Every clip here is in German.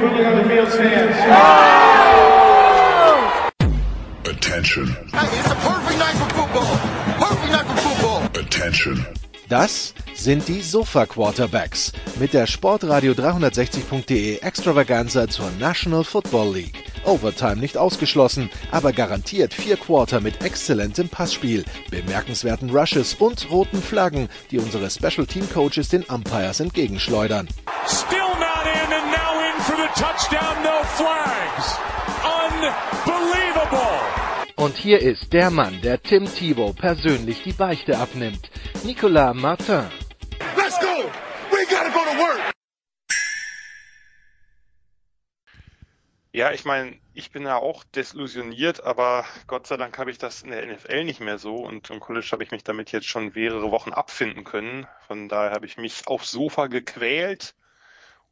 quickly on the field stands. Attention. Hey, it's a perfect night for football. Perfect night for football. Attention. Das sind die Sofa Quarterbacks mit der Sportradio 360.de Extravaganza zur National Football League. Overtime nicht ausgeschlossen, aber garantiert vier Quarter mit exzellentem Passspiel, bemerkenswerten Rushes und roten Flaggen, die unsere Special Team Coaches den Umpires entgegenschleudern. Still touchdown, no flags. Unbelievable. Und hier ist der Mann, der Tim Thibault persönlich die Beichte abnimmt. Nicolas Martin. Let's go. We gotta go to work. Ja, ich meine, ich bin ja auch desillusioniert, aber Gott sei Dank habe ich das in der NFL nicht mehr so und im College habe ich mich damit jetzt schon mehrere Wochen abfinden können. Von daher habe ich mich aufs Sofa gequält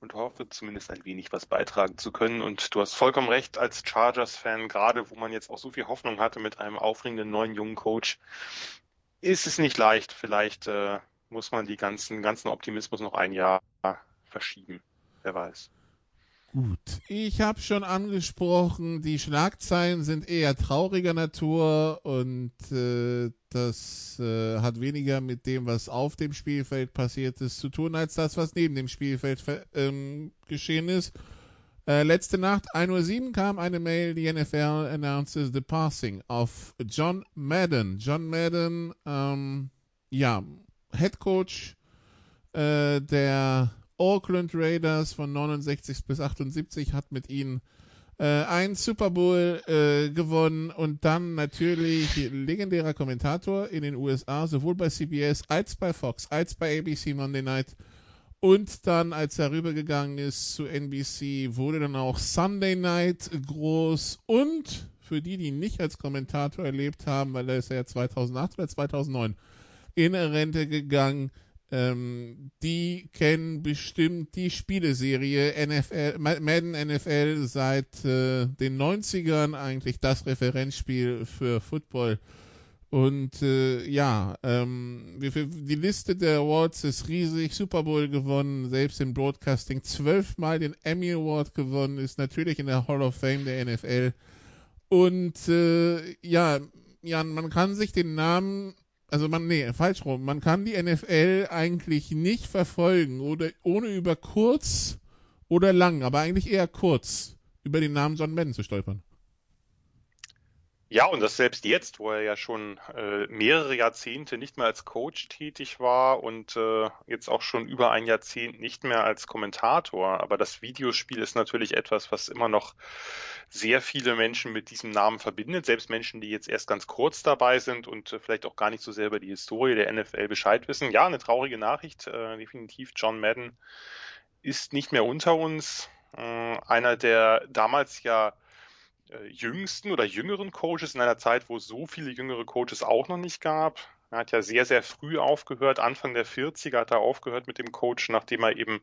und hoffe zumindest ein wenig was beitragen zu können. Und du hast vollkommen recht, als Chargers-Fan, gerade wo man jetzt auch so viel Hoffnung hatte mit einem aufregenden neuen jungen Coach, ist es nicht leicht. Vielleicht äh, muss man die ganzen, ganzen Optimismus noch ein Jahr verschieben. Wer weiß. Gut, ich habe schon angesprochen, die Schlagzeilen sind eher trauriger Natur und äh, das äh, hat weniger mit dem, was auf dem Spielfeld passiert ist, zu tun, als das, was neben dem Spielfeld ähm, geschehen ist. Äh, letzte Nacht, 1.07 Uhr, kam eine Mail, die NFL announces the passing of John Madden. John Madden, ähm, ja, Head Coach äh, der Oakland Raiders von 69 bis 78 hat mit ihnen äh, einen Super Bowl äh, gewonnen und dann natürlich legendärer Kommentator in den USA, sowohl bei CBS als bei Fox, als bei ABC Monday Night. Und dann, als er rübergegangen ist zu NBC, wurde dann auch Sunday Night groß. Und für die, die nicht als Kommentator erlebt haben, weil er ist ja 2008 oder 2009 in Rente gegangen, ähm, die kennen bestimmt die Spieleserie NFL, Madden NFL seit äh, den 90ern eigentlich das Referenzspiel für Football. Und äh, ja, ähm, die Liste der Awards ist riesig. Super Bowl gewonnen, selbst im Broadcasting zwölfmal den Emmy Award gewonnen, ist natürlich in der Hall of Fame der NFL. Und äh, ja, Jan, man kann sich den Namen also man, nee, falsch rum. Man kann die NFL eigentlich nicht verfolgen oder ohne über kurz oder lang, aber eigentlich eher kurz über den Namen John Madden zu stolpern. Ja, und das selbst jetzt, wo er ja schon äh, mehrere Jahrzehnte nicht mehr als Coach tätig war und äh, jetzt auch schon über ein Jahrzehnt nicht mehr als Kommentator. Aber das Videospiel ist natürlich etwas, was immer noch sehr viele Menschen mit diesem Namen verbindet, selbst Menschen, die jetzt erst ganz kurz dabei sind und äh, vielleicht auch gar nicht so sehr über die Historie der NFL Bescheid wissen. Ja, eine traurige Nachricht, äh, definitiv. John Madden ist nicht mehr unter uns. Äh, einer, der damals ja jüngsten oder jüngeren Coaches in einer Zeit, wo es so viele jüngere Coaches auch noch nicht gab. Er hat ja sehr, sehr früh aufgehört. Anfang der 40er hat er aufgehört mit dem Coach, nachdem er eben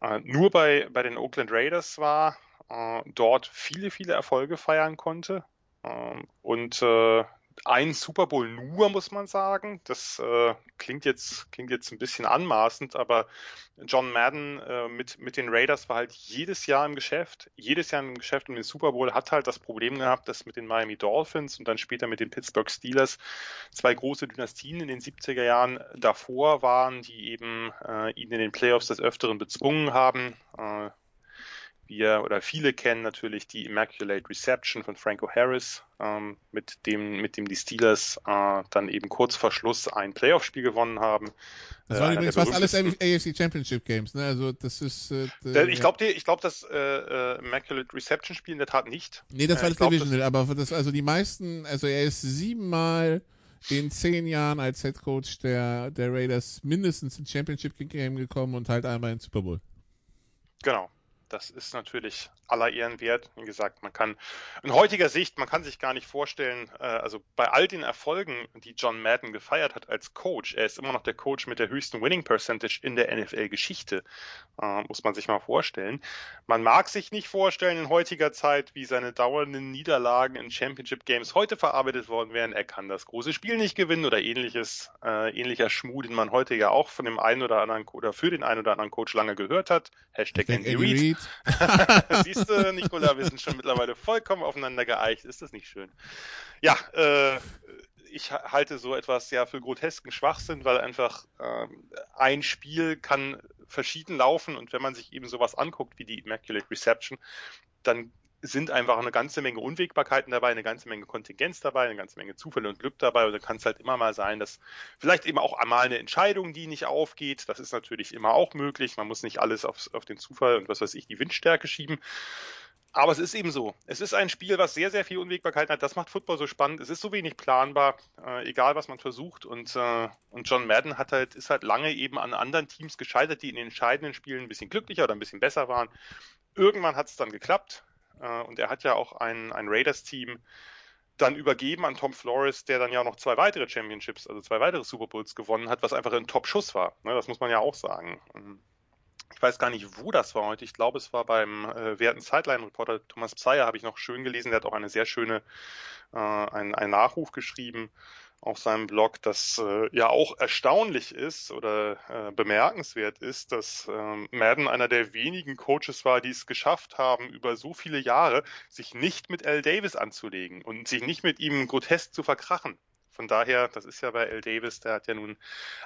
äh, nur bei, bei den Oakland Raiders war, äh, dort viele, viele Erfolge feiern konnte. Ähm, und äh, ein Super Bowl nur, muss man sagen. Das äh, klingt jetzt klingt jetzt ein bisschen anmaßend, aber John Madden äh, mit mit den Raiders war halt jedes Jahr im Geschäft, jedes Jahr im Geschäft und den Super Bowl hat halt das Problem gehabt, dass mit den Miami Dolphins und dann später mit den Pittsburgh Steelers zwei große Dynastien in den 70er Jahren davor waren, die eben äh, ihn in den Playoffs des Öfteren bezwungen haben. Äh, wir oder viele kennen natürlich die Immaculate Reception von Franco Harris, ähm, mit dem mit dem die Steelers äh, dann eben kurz vor Schluss ein Playoff-Spiel gewonnen haben. Das waren äh, übrigens fast alles AFC Championship Games, ne? Also das ist. Äh, ich glaube, ich glaube, das äh, äh, Immaculate Reception Spiel in der Tat nicht. Nee, das war das Divisional, aber das, also die meisten, also er ist siebenmal in zehn Jahren als Head Coach der, der Raiders mindestens ins Championship Game gekommen und halt einmal ins Super Bowl. Genau. Das ist natürlich aller Ehren wert. Wie gesagt, man kann in heutiger Sicht, man kann sich gar nicht vorstellen, äh, also bei all den Erfolgen, die John Madden gefeiert hat als Coach, er ist immer noch der Coach mit der höchsten Winning Percentage in der NFL-Geschichte, äh, muss man sich mal vorstellen. Man mag sich nicht vorstellen in heutiger Zeit, wie seine dauernden Niederlagen in Championship Games heute verarbeitet worden wären. Er kann das große Spiel nicht gewinnen oder ähnliches, äh, ähnlicher Schmuh, den man heute ja auch von dem einen oder anderen oder für den einen oder anderen Coach lange gehört hat. Hashtag Andy Reid. Geht. Siehst du, Nikola, wir sind schon mittlerweile vollkommen aufeinander geeicht. Ist das nicht schön? Ja, äh, ich halte so etwas ja für grotesken Schwachsinn, weil einfach äh, ein Spiel kann verschieden laufen und wenn man sich eben sowas anguckt wie die Immaculate Reception, dann sind einfach eine ganze Menge Unwägbarkeiten dabei, eine ganze Menge Kontingenz dabei, eine ganze Menge Zufälle und Glück dabei. Und dann kann es halt immer mal sein, dass vielleicht eben auch einmal eine Entscheidung, die nicht aufgeht. Das ist natürlich immer auch möglich. Man muss nicht alles auf, auf den Zufall und was weiß ich, die Windstärke schieben. Aber es ist eben so. Es ist ein Spiel, was sehr, sehr viel Unwägbarkeit hat. Das macht Football so spannend. Es ist so wenig planbar, äh, egal was man versucht. Und, äh, und John Madden hat halt, ist halt lange eben an anderen Teams gescheitert, die in den entscheidenden Spielen ein bisschen glücklicher oder ein bisschen besser waren. Irgendwann hat es dann geklappt. Äh, und er hat ja auch ein, ein Raiders-Team dann übergeben an Tom Flores, der dann ja noch zwei weitere Championships, also zwei weitere Super Bowls gewonnen hat, was einfach ein Top-Schuss war. Ne, das muss man ja auch sagen. Ähm, ich weiß gar nicht, wo das war heute. Ich glaube, es war beim äh, werten Sideline-Reporter Thomas Pseyer, habe ich noch schön gelesen. Der hat auch eine sehr schöne, äh, einen, einen Nachruf geschrieben auf seinem Blog, dass äh, ja auch erstaunlich ist oder äh, bemerkenswert ist, dass äh, Madden einer der wenigen Coaches war, die es geschafft haben, über so viele Jahre sich nicht mit L. Davis anzulegen und sich nicht mit ihm grotesk zu verkrachen. Von daher, das ist ja bei L. Davis, der hat ja nun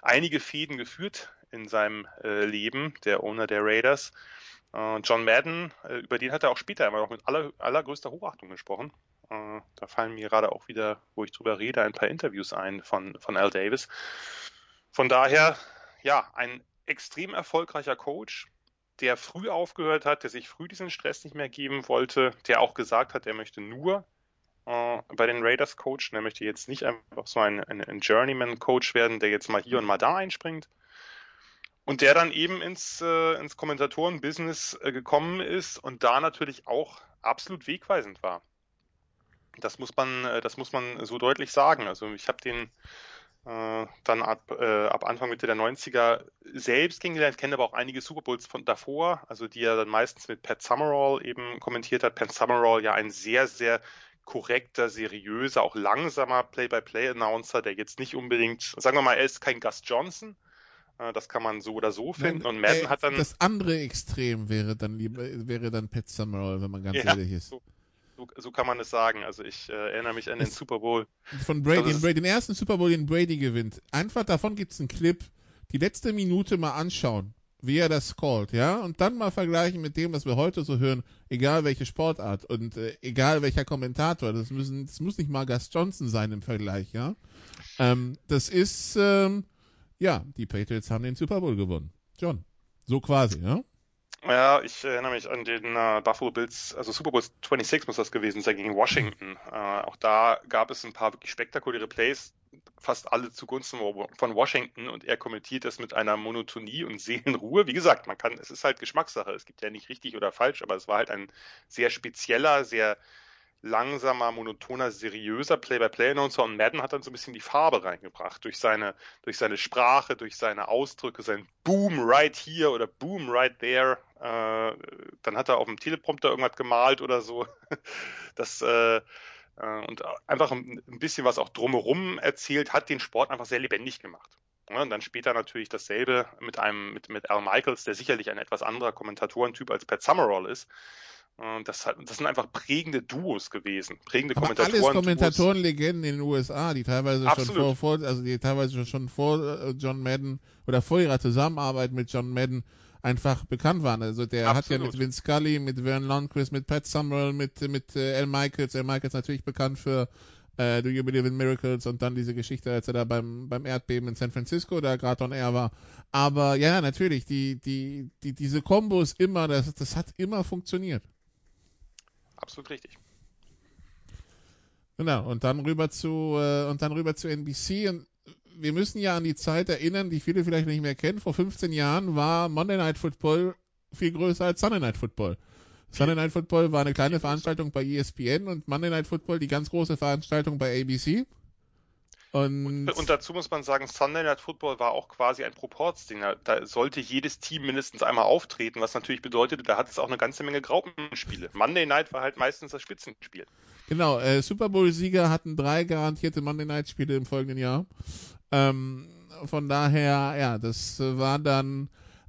einige Fäden geführt in seinem äh, Leben, der Owner der Raiders. Äh, John Madden, äh, über den hat er auch später immer noch mit aller, allergrößter Hochachtung gesprochen. Äh, da fallen mir gerade auch wieder, wo ich drüber rede, ein paar Interviews ein von, von Al Davis. Von daher, ja, ein extrem erfolgreicher Coach, der früh aufgehört hat, der sich früh diesen Stress nicht mehr geben wollte, der auch gesagt hat, er möchte nur äh, bei den Raiders coachen, er möchte jetzt nicht einfach so ein, ein, ein Journeyman-Coach werden, der jetzt mal hier und mal da einspringt. Und der dann eben ins, äh, ins Kommentatoren-Business äh, gekommen ist und da natürlich auch absolut wegweisend war. Das muss man, äh, das muss man so deutlich sagen. Also ich habe den äh, dann ab, äh, ab Anfang Mitte der 90er selbst kennengelernt, kenne aber auch einige Super Bowls von davor, also die er dann meistens mit Pat Summerall eben kommentiert hat. Pat Summerall ja ein sehr, sehr korrekter, seriöser, auch langsamer Play-by-Play-Announcer, der jetzt nicht unbedingt, sagen wir mal, er ist kein Gus Johnson, äh, das kann man so oder so finden. Und Madden äh, hat dann. Das andere Extrem wäre dann lieber, wäre dann Pat Summerall, wenn man ganz Ja, ehrlich ist. so, so, so kann man es sagen. Also ich äh, erinnere mich an den Es- Super Bowl. Von Brady, Das den, Brady, den ersten Super Bowl, den Brady gewinnt. Einfach davon gibt's einen Clip, die letzte Minute mal anschauen, wie er das callt, ja, und dann mal vergleichen mit dem, was wir heute so hören, egal welche Sportart und äh, egal welcher Kommentator. Das müssen, das muss nicht mal Gus Johnson sein im Vergleich, ja. Ähm, das ist, ähm, ja, die Patriots haben den Super Bowl gewonnen. John. So quasi, ja. Ja, ich erinnere mich an den äh, Buffalo Bills, also Super Bowl 26 muss das gewesen sein, gegen Washington. Äh, auch da gab es ein paar wirklich spektakuläre Plays, fast alle zugunsten von Washington und er kommentiert das mit einer Monotonie und Seelenruhe. Wie gesagt, man kann, es ist halt Geschmackssache, es gibt ja nicht richtig oder falsch, aber es war halt ein sehr spezieller, sehr langsamer, monotoner, seriöser Play-by-Play-Announcer und Madden hat dann so ein bisschen die Farbe reingebracht durch seine, durch seine Sprache, durch seine Ausdrücke, sein Boom right here oder Boom right there. Äh, dann hat er auf dem Teleprompter irgendwas gemalt oder so. Das äh, äh, und einfach ein, bisschen was auch drumherum erzählt, hat den Sport einfach sehr lebendig gemacht. Und dann später natürlich dasselbe mit einem, mit, mit Al Michaels, der sicherlich ein etwas anderer Kommentatorentyp als Pat Summerall ist. Das, hat, das sind einfach prägende Duos gewesen. Prägende Aber alles Kommentatoren. Kommentatorenlegenden in den USA, die teilweise schon Absolut. vor, vor, also die teilweise schon vor äh, John Madden oder vor ihrer Zusammenarbeit mit John Madden einfach bekannt waren. Also der hat ja Absolut. mit Vince Scully, mit Vern Lundquist, mit Pat Summerall, mit mit äh, Al Michaels, Al Michaels natürlich bekannt für äh, Do You Believe in Miracles und dann diese Geschichte, als er da beim beim Erdbeben in San Francisco da gerade on air war. Aber ja, natürlich, die die die diese Kombos immer, das das hat immer funktioniert. Absolut richtig. Genau, und dann rüber zu äh, und dann rüber zu NBC und wir müssen ja an die Zeit erinnern, die viele vielleicht nicht mehr kennen. Vor 15 Jahren war Monday Night Football viel größer als Sunday Night Football. Sunday Night Football war eine kleine Veranstaltung bei ESPN und Monday Night Football die ganz große Veranstaltung bei ABC. Und, Und dazu muss man sagen, Sunday Night Football war auch quasi ein Proportsding. Da sollte jedes Team mindestens einmal auftreten, was natürlich bedeutete, da hat es auch eine ganze Menge Graupenspiele. Monday Night war halt meistens das Spitzenspiel. Genau, äh, Super Bowl-Sieger hatten drei garantierte Monday Night-Spiele im folgenden Jahr. Ähm, von daher, ja, das äh, war dann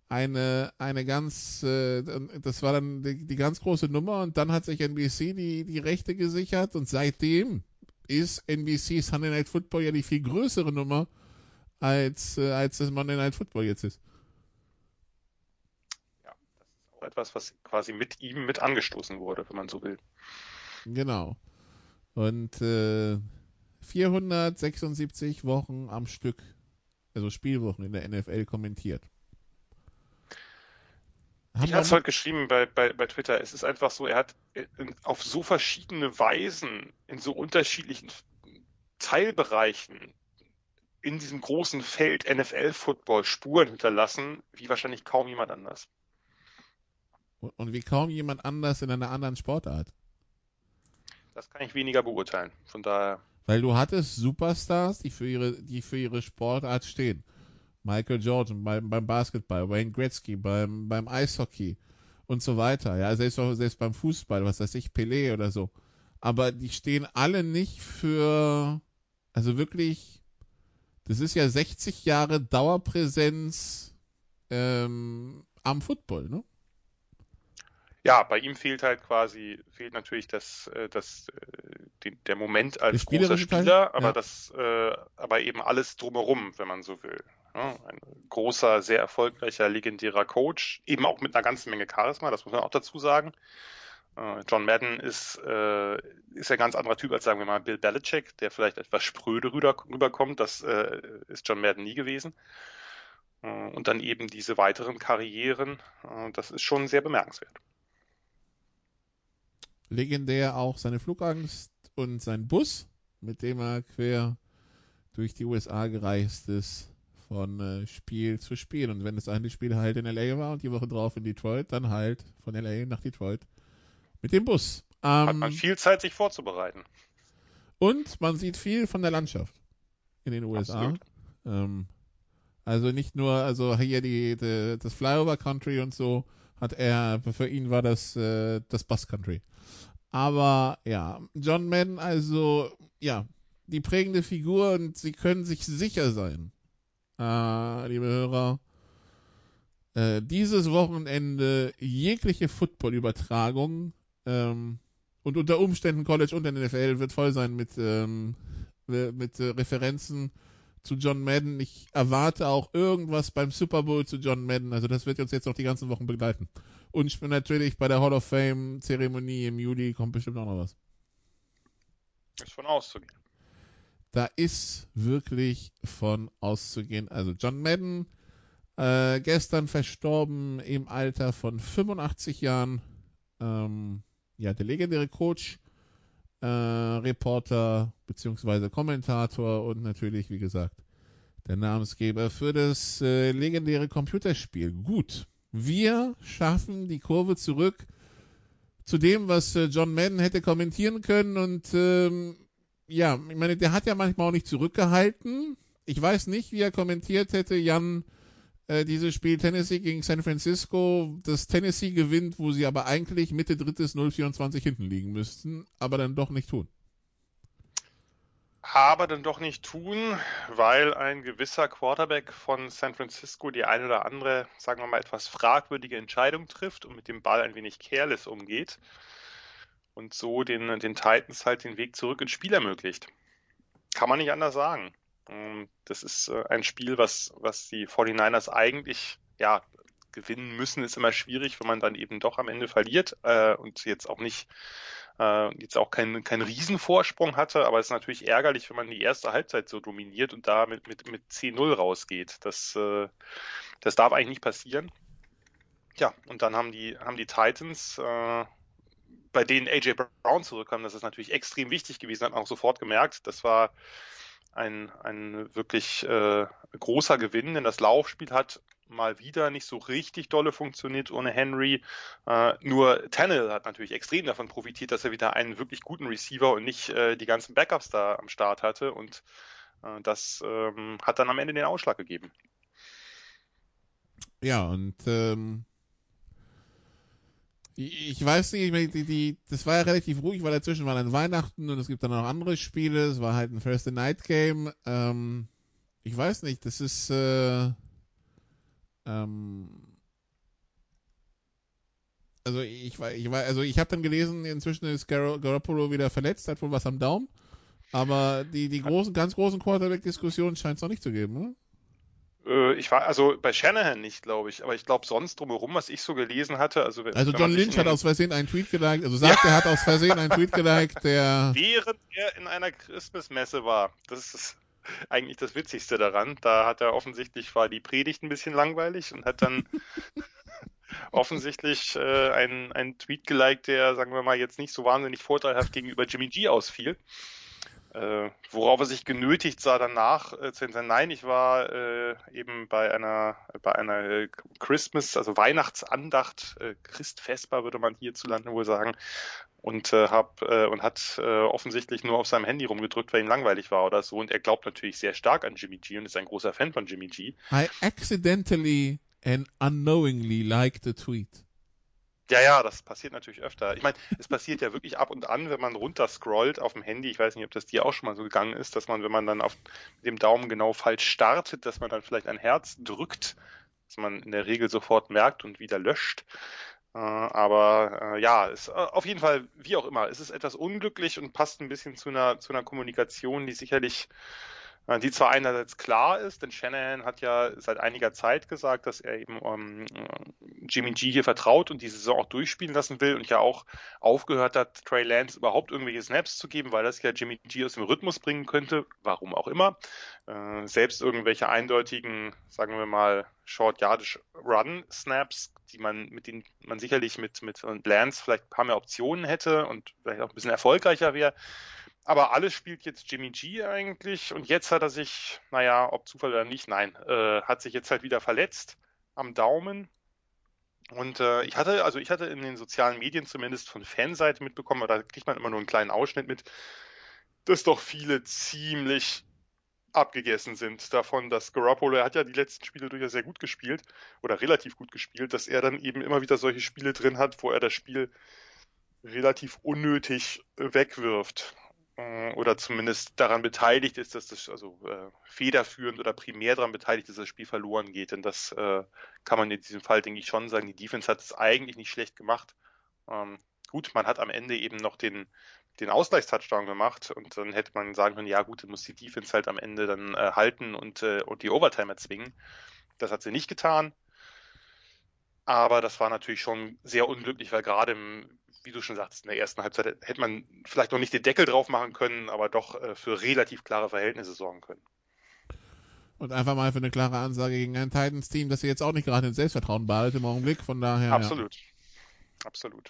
eine, eine ganz, äh, das war dann die, die, ganz große Nummer und dann hat sich NBC die, die Rechte gesichert und seitdem ist NBC Sunday Night Football ja die viel größere Nummer als, äh, als das Monday Night Football jetzt ist. Ja, das ist auch etwas, was quasi mit ihm mit angestoßen wurde, wenn man so will. Genau. Und äh, 476 Wochen am Stück, also Spielwochen in der NFL kommentiert. Ich hatte es heute geschrieben bei, bei, bei Twitter. Es ist einfach so, er hat auf so verschiedene Weisen, in so unterschiedlichen Teilbereichen in diesem großen Feld NFL-Football Spuren hinterlassen, wie wahrscheinlich kaum jemand anders. Und wie kaum jemand anders in einer anderen Sportart. Das kann ich weniger beurteilen. Von daher. Weil du hattest Superstars, die für ihre, die für ihre Sportart stehen. Michael Jordan beim, beim Basketball, Wayne Gretzky beim, beim Eishockey und so weiter. Ja, selbst, auch, selbst beim Fußball, was weiß ich, Pelé oder so. Aber die stehen alle nicht für, also wirklich, das ist ja 60 Jahre Dauerpräsenz ähm, am Football, ne? Ja, bei ihm fehlt halt quasi, fehlt natürlich das, äh, das, äh, der Moment als großer Spieler, aber ja. das, äh, aber eben alles drumherum, wenn man so will. Ein großer, sehr erfolgreicher, legendärer Coach, eben auch mit einer ganzen Menge Charisma, das muss man auch dazu sagen. John Madden ist, äh, ist ein ganz anderer Typ als, sagen wir mal, Bill Belichick, der vielleicht etwas spröde rüber, rüberkommt. Das äh, ist John Madden nie gewesen. und dann eben diese weiteren Karrieren, das ist schon sehr bemerkenswert legendär auch seine Flugangst und sein Bus, mit dem er quer durch die USA gereist ist von äh, Spiel zu Spiel. Und wenn das eine Spiel halt in LA war und die Woche drauf in Detroit, dann halt von LA nach Detroit mit dem Bus. Ähm, Hat man viel Zeit, sich vorzubereiten. Und man sieht viel von der Landschaft in den USA. Ähm, also nicht nur, also hier die, die, das Flyover Country und so hat er, für ihn war das äh, das Bus Country. Aber ja, John Madden, also ja, die prägende Figur und sie können sich sicher sein, äh, liebe Hörer, äh, dieses Wochenende jegliche Football-Übertragung ähm, und unter Umständen College und NFL wird voll sein mit, ähm, mit äh, Referenzen zu John Madden. Ich erwarte auch irgendwas beim Super Bowl zu John Madden. Also das wird uns jetzt noch die ganzen Wochen begleiten. Und ich bin natürlich bei der Hall of Fame Zeremonie im Juli kommt bestimmt auch noch was. Ist von auszugehen. Da ist wirklich von auszugehen. Also John Madden, äh, gestern verstorben im Alter von 85 Jahren. Ähm, ja, der legendäre Coach, äh, Reporter beziehungsweise Kommentator und natürlich, wie gesagt, der Namensgeber für das äh, legendäre Computerspiel. Gut, wir schaffen die Kurve zurück zu dem, was äh, John Madden hätte kommentieren können und ähm, ja, ich meine, der hat ja manchmal auch nicht zurückgehalten. Ich weiß nicht, wie er kommentiert hätte, Jan, äh, dieses Spiel Tennessee gegen San Francisco, das Tennessee gewinnt, wo sie aber eigentlich Mitte drittes 024 hinten liegen müssten, aber dann doch nicht tun. Aber dann doch nicht tun, weil ein gewisser Quarterback von San Francisco die eine oder andere, sagen wir mal, etwas fragwürdige Entscheidung trifft und mit dem Ball ein wenig careless umgeht und so den, den Titans halt den Weg zurück ins Spiel ermöglicht. Kann man nicht anders sagen. Ähm, das ist äh, ein Spiel, was, was die 49ers eigentlich, ja, gewinnen müssen, ist immer schwierig, wenn man dann eben doch am Ende verliert äh, und jetzt auch nicht äh, jetzt auch keinen kein Riesenvorsprung hatte, aber es ist natürlich ärgerlich, wenn man die erste Halbzeit so dominiert und da mit, mit, mit 10-0 rausgeht. Das, äh, das darf eigentlich nicht passieren. Ja, und dann haben die, haben die Titans, äh, bei denen AJ Brown zurückkam, das ist natürlich extrem wichtig gewesen, hat man auch sofort gemerkt. Das war ein, ein wirklich äh, großer Gewinn, denn das Laufspiel hat mal wieder nicht so richtig dolle funktioniert ohne Henry. Äh, nur Tannehill hat natürlich extrem davon profitiert, dass er wieder einen wirklich guten Receiver und nicht äh, die ganzen Backups da am Start hatte und äh, das ähm, hat dann am Ende den Ausschlag gegeben. Ja, und ähm, ich weiß nicht, die, die, das war ja relativ ruhig, weil dazwischen war dann Weihnachten und es gibt dann noch andere Spiele. Es war halt ein Thursday Night Game. Ähm, ich weiß nicht, das ist äh, ähm, Also ich war, ich war, also ich habe dann gelesen, inzwischen ist Gar Garoppolo wieder verletzt, hat wohl was am Daumen. Aber die, die großen, ganz großen Quarterback-Diskussionen scheint es noch nicht zu geben, oder? Äh, ich war also bei Shanahan nicht, glaube ich, aber ich glaube sonst drumherum, was ich so gelesen hatte. Also, also John Lynch hat aus Versehen einen Tweet geliked, also sagt, ja. er hat aus Versehen einen Tweet geliked, der. Während er in einer Christmas-Messe war. Das ist eigentlich das Witzigste daran. Da hat er offensichtlich war die Predigt ein bisschen langweilig und hat dann offensichtlich äh, einen, einen Tweet geliked, der, sagen wir mal, jetzt nicht so wahnsinnig vorteilhaft gegenüber Jimmy G ausfiel. Äh, worauf er sich genötigt sah danach äh, zu sagen, nein, ich war äh, eben bei einer bei einer Christmas, also Weihnachtsandacht, äh, Christfestbar würde man hierzulande wohl sagen, und äh, hab äh, und hat äh, offensichtlich nur auf seinem Handy rumgedrückt, weil ihm langweilig war oder so. Und er glaubt natürlich sehr stark an Jimmy G und ist ein großer Fan von Jimmy G. I accidentally and unknowingly liked the tweet. Ja, ja, das passiert natürlich öfter. Ich meine, es passiert ja wirklich ab und an, wenn man runterscrollt auf dem Handy. Ich weiß nicht, ob das dir auch schon mal so gegangen ist, dass man, wenn man dann auf dem Daumen genau falsch startet, dass man dann vielleicht ein Herz drückt, dass man in der Regel sofort merkt und wieder löscht. Äh, aber äh, ja, ist, äh, auf jeden Fall, wie auch immer, es ist etwas unglücklich und passt ein bisschen zu einer, zu einer Kommunikation, die sicherlich die zwar einerseits klar ist, denn Shanahan hat ja seit einiger Zeit gesagt, dass er eben ähm, Jimmy G hier vertraut und die Saison auch durchspielen lassen will und ja auch aufgehört hat, Trey Lance überhaupt irgendwelche Snaps zu geben, weil das ja Jimmy G aus dem Rhythmus bringen könnte, warum auch immer. Äh, selbst irgendwelche eindeutigen, sagen wir mal, Short Yardage Run Snaps, die man mit denen man sicherlich mit mit Lance vielleicht ein paar mehr Optionen hätte und vielleicht auch ein bisschen erfolgreicher wäre, aber alles spielt jetzt Jimmy G eigentlich und jetzt hat er sich, naja, ob Zufall oder nicht, nein, äh, hat sich jetzt halt wieder verletzt am Daumen. Und äh, ich hatte, also ich hatte in den sozialen Medien zumindest von Fanseite mitbekommen, aber da kriegt man immer nur einen kleinen Ausschnitt mit, dass doch viele ziemlich abgegessen sind davon, dass Garoppolo, er hat ja die letzten Spiele durchaus sehr gut gespielt oder relativ gut gespielt, dass er dann eben immer wieder solche Spiele drin hat, wo er das Spiel relativ unnötig wegwirft. Äh, oder zumindest daran beteiligt ist, dass das also äh, federführend oder primär daran beteiligt ist, dass das Spiel verloren geht. Denn das äh, kann man in diesem Fall, denke ich, schon sagen. Die Defense hat es eigentlich nicht schlecht gemacht. Ähm, gut, man hat am Ende eben noch den, den Ausgleichstouchdown gemacht und dann hätte man sagen können, ja gut, dann muss die Defense halt am Ende dann äh, halten und, äh, und die Overtime erzwingen. Das hat sie nicht getan. Aber das war natürlich schon sehr unglücklich, weil gerade im, wie du schon sagst, in der ersten Halbzeit hätte man vielleicht noch nicht den Deckel drauf machen können, aber doch äh, für relativ klare Verhältnisse sorgen können. Und einfach mal für eine klare Ansage gegen ein Titans-Team, das sie jetzt auch nicht gerade in Selbstvertrauen badet im Augenblick, von daher. Absolut. Ja. Absolut.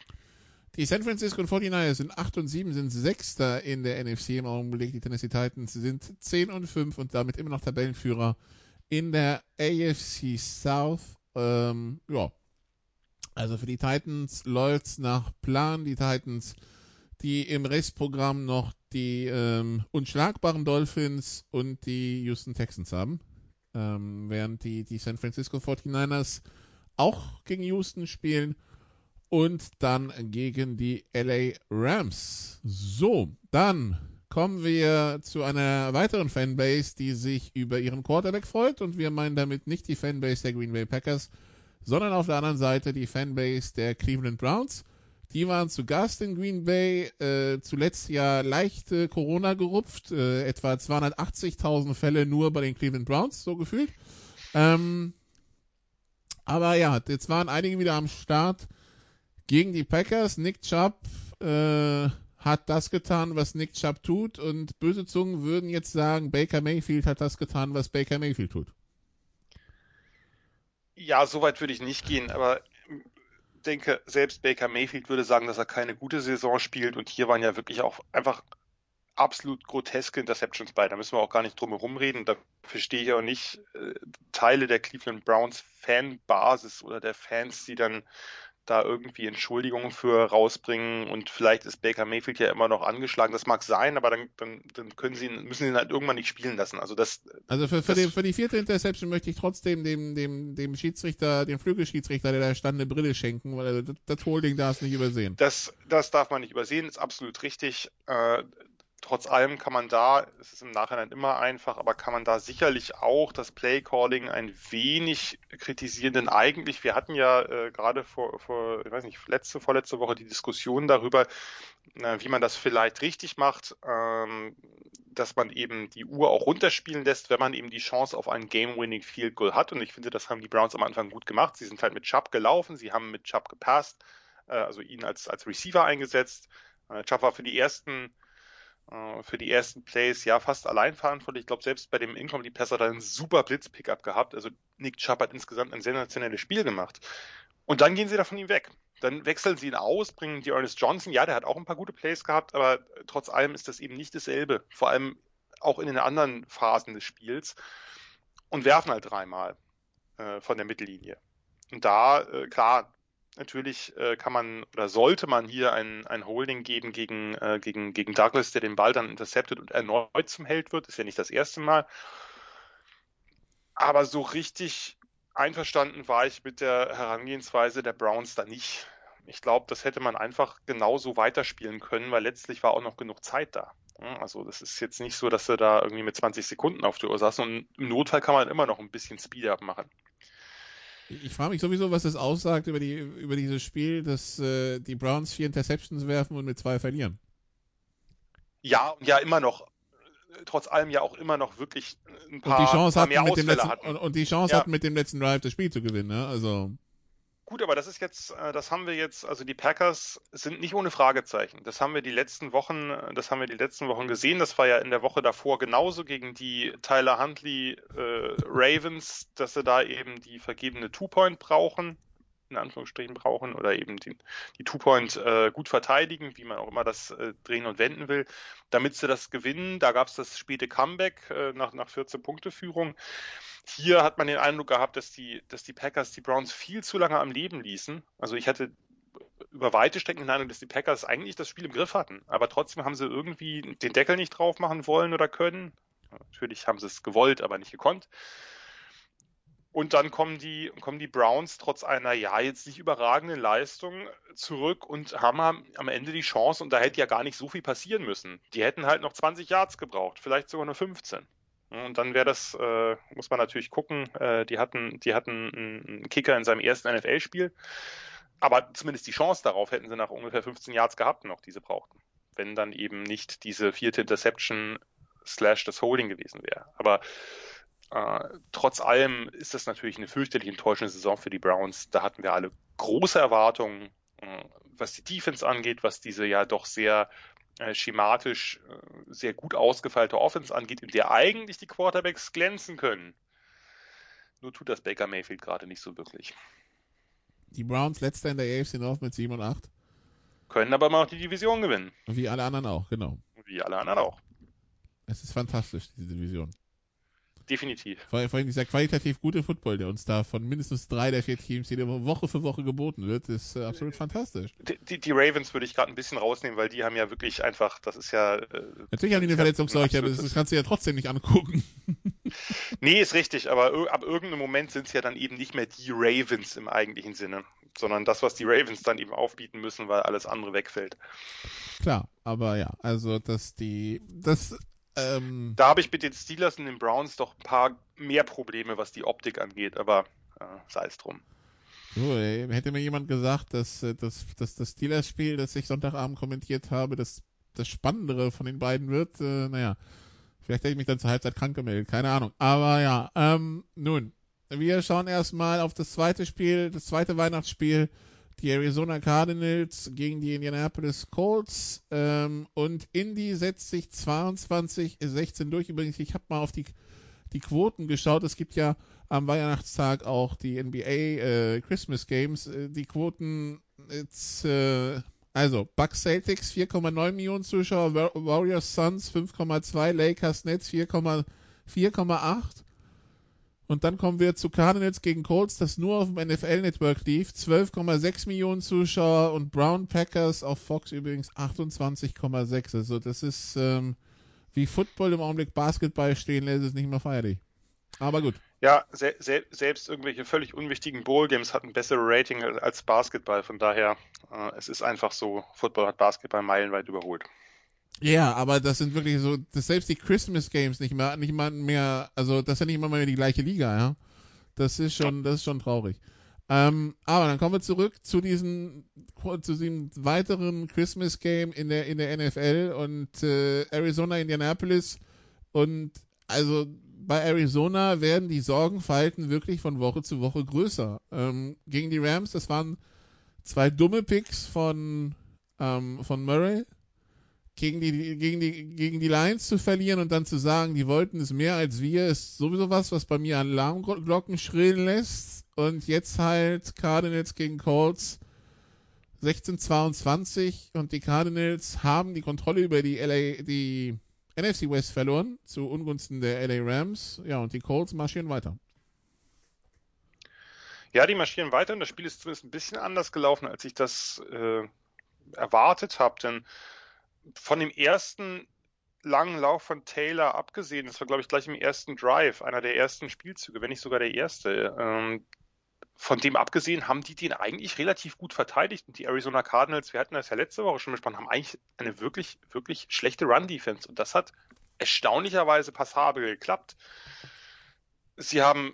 Die San Francisco 49ers sind 8 und 7, sind Sechster in der NFC im Augenblick. Die Tennessee Titans sind 10 und 5 und damit immer noch Tabellenführer in der AFC South. Ähm, ja, also für die Titans läuft's nach Plan. Die Titans, die im Restprogramm noch die ähm, unschlagbaren Dolphins und die Houston Texans haben. Ähm, während die, die San Francisco 49ers auch gegen Houston spielen und dann gegen die LA Rams. So, dann kommen wir zu einer weiteren Fanbase, die sich über ihren Quarterback freut und wir meinen damit nicht die Fanbase der Green Bay Packers, sondern auf der anderen Seite die Fanbase der Cleveland Browns. Die waren zu Gast in Green Bay, äh, zuletzt ja leicht äh, Corona gerupft, äh, etwa 280.000 Fälle nur bei den Cleveland Browns, so gefühlt. Ähm, aber ja, jetzt waren einige wieder am Start gegen die Packers. Nick Chubb äh, hat das getan, was Nick Chubb tut und böse Zungen würden jetzt sagen, Baker Mayfield hat das getan, was Baker Mayfield tut. Ja, so weit würde ich nicht gehen, aber denke, selbst Baker Mayfield würde sagen, dass er keine gute Saison spielt und hier waren ja wirklich auch einfach absolut groteske Interceptions bei. Da müssen wir auch gar nicht drum herum reden. Da verstehe ich auch nicht äh, Teile der Cleveland Browns Fanbasis oder der Fans, die dann da irgendwie Entschuldigungen für rausbringen und vielleicht ist Baker Mayfield ja immer noch angeschlagen. Das mag sein, aber dann, dann, dann können sie ihn, müssen sie ihn halt irgendwann nicht spielen lassen. Also das. Also für, für, das, die, für die vierte Interception möchte ich trotzdem dem, dem, dem Schiedsrichter, dem Flügelschiedsrichter, der da stand, eine Brille schenken, weil das, das Holding darf es nicht übersehen. Das, das darf man nicht übersehen, ist absolut richtig. Äh, trotz allem kann man da, es ist im Nachhinein immer einfach, aber kann man da sicherlich auch das Playcalling ein wenig kritisieren, denn eigentlich, wir hatten ja äh, gerade vor, vor, ich weiß nicht, letzte, vorletzte Woche die Diskussion darüber, äh, wie man das vielleicht richtig macht, ähm, dass man eben die Uhr auch runterspielen lässt, wenn man eben die Chance auf einen Game-Winning Field Goal hat. Und ich finde, das haben die Browns am Anfang gut gemacht. Sie sind halt mit Chubb gelaufen, sie haben mit Chubb gepasst, äh, also ihn als, als Receiver eingesetzt. Äh, Chubb war für die ersten äh, für die ersten Plays ja fast allein verantwortlich. Ich glaube, selbst bei dem Incomplete Pass hat er einen super Blitz-Pickup gehabt. Also Nick Chubb hat insgesamt ein sensationelles Spiel gemacht. Und dann gehen sie da von ihm weg. Dann wechseln sie ihn aus, bringen die Ernest Johnson. Ja, der hat auch ein paar gute Plays gehabt, aber trotz allem ist das eben nicht dasselbe. Vor allem auch in den anderen Phasen des Spiels. Und werfen halt dreimal äh, von der Mittellinie. Und da, äh, klar, natürlich äh, kann man oder sollte man hier ein, ein Holding geben gegen, äh, gegen, gegen Douglas, der den Ball dann interceptet und erneut zum Held wird. Ist ja nicht das erste Mal. Aber so richtig einverstanden war ich mit der Herangehensweise der Browns da nicht. Ich glaube, das hätte man einfach genauso weiterspielen können, weil letztlich war auch noch genug Zeit da. Also das ist jetzt nicht so, dass sie da irgendwie mit 20 Sekunden auf der Uhr saßen und im Notfall kann man immer noch ein bisschen Speed-up machen. Ich frage mich sowieso, was das aussagt über, die, über dieses Spiel, dass äh, die Browns vier Interceptions werfen und mit zwei verlieren. Ja, und ja immer noch, trotz allem ja auch immer noch wirklich ein paar, und die Chance paar hatten, mit dem letzten, und, und, die Chance ja. hatten, mit dem letzten Drive das Spiel zu gewinnen. Ne? Also Gut, aber das ist jetzt, äh, das haben wir jetzt, also die Packers sind nicht ohne Fragezeichen. Das haben wir die letzten Wochen, das haben wir die letzten Wochen gesehen. Das war ja in der Woche davor genauso gegen die Tyler Huntley äh, Ravens, dass sie da eben die vergebene Two-Point brauchen, in Anführungsstrichen brauchen, oder eben die, die Two-Point äh, gut verteidigen, wie man auch immer das äh, drehen und wenden will, damit sie das gewinnen. Da gab es das späte Comeback äh, nach, nach 14 Punkte Führung. Hier hat man den Eindruck gehabt, dass die, dass die Packers die Browns viel zu lange am Leben ließen. Also ich hatte über weite Strecken den Eindruck, dass die Packers eigentlich das Spiel im Griff hatten. Aber trotzdem haben sie irgendwie den Deckel nicht drauf machen wollen oder können. Natürlich haben sie es gewollt, aber nicht gekonnt. Und dann kommen die, kommen die Browns trotz einer, ja, jetzt nicht überragenden Leistung zurück und haben am Ende die Chance, und da hätte ja gar nicht so viel passieren müssen. Die hätten halt noch 20 Yards gebraucht, vielleicht sogar nur 15. Und dann wäre das, äh, muss man natürlich gucken, äh, die hatten, die hatten einen Kicker in seinem ersten NFL-Spiel. Aber zumindest die Chance darauf hätten sie nach ungefähr 15 Yards gehabt, noch die sie brauchten. Wenn dann eben nicht diese vierte Interception slash das Holding gewesen wäre. Aber äh, trotz allem ist das natürlich eine fürchterlich enttäuschende Saison für die Browns. Da hatten wir alle große Erwartungen, äh, was die Defense angeht, was diese ja doch sehr äh, schematisch äh, sehr gut ausgefeilte Offense angeht, in der eigentlich die Quarterbacks glänzen können. Nur tut das Baker Mayfield gerade nicht so wirklich. Die Browns letzter in der AFC North mit 7 und 8. Können aber immer noch die Division gewinnen. Wie alle anderen auch, genau. Wie alle anderen auch. Es ist fantastisch, diese Division definitiv. Vor, vor allem dieser qualitativ gute Football, der uns da von mindestens drei der vier Teams jede Woche für Woche geboten wird, ist äh, absolut fantastisch. Die, die, die Ravens würde ich gerade ein bisschen rausnehmen, weil die haben ja wirklich einfach, das ist ja. Äh, Natürlich haben die eine Verletzungsseuche, aber das kannst du ja trotzdem nicht angucken. nee, ist richtig, aber ab irgendeinem Moment sind es ja dann eben nicht mehr die Ravens im eigentlichen Sinne, sondern das, was die Ravens dann eben aufbieten müssen, weil alles andere wegfällt. Klar, aber ja, also dass die, das ähm, da habe ich mit den Steelers und den Browns doch ein paar mehr Probleme, was die Optik angeht, aber äh, sei es drum. So, ey, hätte mir jemand gesagt, dass, äh, dass, dass das Steelers-Spiel, das ich Sonntagabend kommentiert habe, das, das Spannendere von den beiden wird, äh, naja, vielleicht hätte ich mich dann zur Halbzeit krank gemeldet, keine Ahnung. Aber ja, ähm, nun, wir schauen erstmal auf das zweite Spiel, das zweite Weihnachtsspiel die Arizona Cardinals gegen die Indianapolis Colts ähm, und Indy setzt sich 22-16 durch. Übrigens, ich habe mal auf die, die Quoten geschaut. Es gibt ja am Weihnachtstag auch die NBA äh, Christmas Games. Äh, die Quoten jetzt, äh, also Bucks Celtics 4,9 Millionen Zuschauer, Warriors Suns 5,2, Lakers Nets 4,8 und dann kommen wir zu Cardinals gegen Colts, das nur auf dem NFL-Network lief. 12,6 Millionen Zuschauer und Brown Packers auf Fox übrigens 28,6. Also das ist ähm, wie Football im Augenblick Basketball stehen lässt, ist nicht mehr feierlich. Aber gut. Ja, se se selbst irgendwelche völlig unwichtigen Bowl-Games hatten bessere Rating als Basketball. Von daher, äh, es ist einfach so, Football hat Basketball meilenweit überholt. Ja, aber das sind wirklich so, das selbst die Christmas Games nicht mehr, nicht mal mehr, also das ja nicht mal mehr die gleiche Liga, ja. Das ist schon, das ist schon traurig. Ähm, aber dann kommen wir zurück zu diesem, zu diesem weiteren Christmas Game in der, in der NFL und äh, Arizona Indianapolis und also bei Arizona werden die Sorgenfalten wirklich von Woche zu Woche größer. Ähm, gegen die Rams, das waren zwei dumme Picks von, ähm, von Murray, gegen die, gegen, die, gegen die Lions zu verlieren und dann zu sagen, die wollten es mehr als wir, ist sowieso was, was bei mir Alarmglocken schrillen lässt. Und jetzt halt Cardinals gegen Colts 16-22 und die Cardinals haben die Kontrolle über die LA, die NFC West verloren zu Ungunsten der LA Rams. Ja, und die Colts marschieren weiter. Ja, die marschieren weiter und das Spiel ist zumindest ein bisschen anders gelaufen, als ich das äh, erwartet habe. Denn von dem ersten langen Lauf von Taylor abgesehen, das war, glaube ich, gleich im ersten Drive, einer der ersten Spielzüge, wenn nicht sogar der erste. Ähm, von dem abgesehen haben die den eigentlich relativ gut verteidigt und die Arizona Cardinals, wir hatten das ja letzte Woche schon besprochen, haben eigentlich eine wirklich, wirklich schlechte Run-Defense und das hat erstaunlicherweise passabel geklappt. Sie haben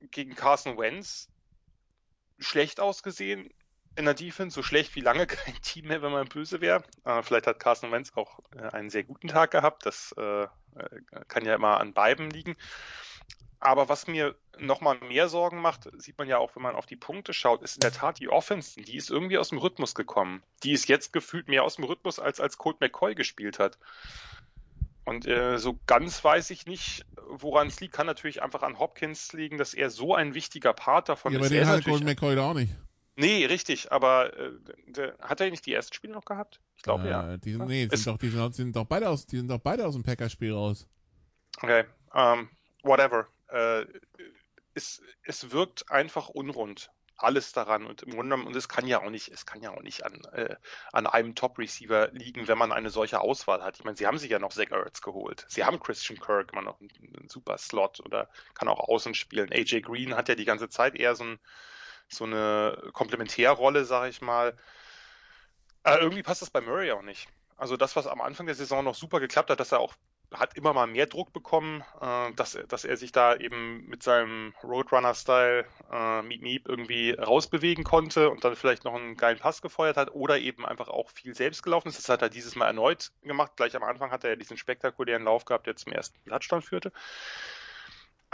gegen Carson Wentz schlecht ausgesehen in der Defense, so schlecht wie lange kein Team mehr, wenn man böse wäre. Äh, vielleicht hat Carson Wentz auch äh, einen sehr guten Tag gehabt, das äh, kann ja immer an beiden liegen. Aber was mir nochmal mehr Sorgen macht, sieht man ja auch, wenn man auf die Punkte schaut, ist in der Tat die Offense. Die ist irgendwie aus dem Rhythmus gekommen. Die ist jetzt gefühlt mehr aus dem Rhythmus, als als Colt McCoy gespielt hat. Und äh, so ganz weiß ich nicht, woran es liegt. Kann natürlich einfach an Hopkins liegen, dass er so ein wichtiger Part davon ja, ist. Aber den hat Colt McCoy auch nicht. Nee, richtig, aber äh, der, hat er nicht die ersten Spiele noch gehabt? Ich glaube äh, ja. Die sind, nee, die sind, doch, die, sind, sind doch beide aus, die sind doch beide aus dem Packers-Spiel raus. Okay, um, ähm, whatever. Äh, es, es wirkt einfach unrund alles daran und im Grunde und es kann ja auch nicht, es kann ja auch nicht an, äh, an einem Top-Receiver liegen, wenn man eine solche Auswahl hat. Ich meine, sie haben sich ja noch Zach Ertz geholt. Sie haben Christian Kirk immer noch einen, einen, super Slot oder kann auch außen spielen. AJ Green hat ja die ganze Zeit eher so, ein, so eine Komplementärrolle, sage ich mal. Aber irgendwie passt das bei Murray auch nicht. Also das, was am Anfang der Saison noch super geklappt hat, dass er auch hat immer mal mehr Druck bekommen, äh, dass, dass er sich da eben mit seinem Roadrunner-Style äh, Meep Meep irgendwie rausbewegen konnte und dann vielleicht noch einen geilen Pass gefeuert hat oder eben einfach auch viel selbst gelaufen ist. Das hat er dieses Mal erneut gemacht. Gleich am Anfang hat er ja diesen spektakulären Lauf gehabt, der zum ersten Touchdown führte.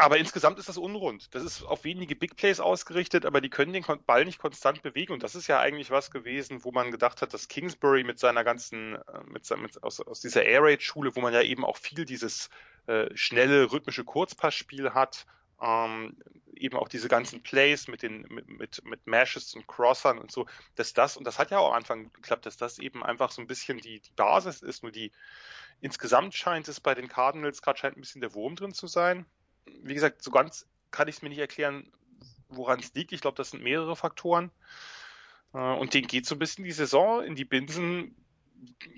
Aber insgesamt ist das unrund. Das ist auf wenige Big Plays ausgerichtet, aber die können den Ball nicht konstant bewegen. Und das ist ja eigentlich was gewesen, wo man gedacht hat, dass Kingsbury mit seiner ganzen, äh, mit, mit aus, aus dieser Air Raid Schule, wo man ja eben auch viel dieses äh, schnelle rhythmische Kurzpassspiel hat, ähm, eben auch diese ganzen Plays mit den mit, mit, mit Mashes und Crossern und so, dass das, und das hat ja auch am Anfang geklappt, dass das eben einfach so ein bisschen die, die Basis ist, nur die insgesamt scheint es bei den Cardinals gerade scheint ein bisschen der Wurm drin zu sein wie gesagt, so ganz kann ich es mir nicht erklären, woran es liegt. Ich glaube, das sind mehrere Faktoren. Äh, und denen geht so ein bisschen die Saison in die Binsen,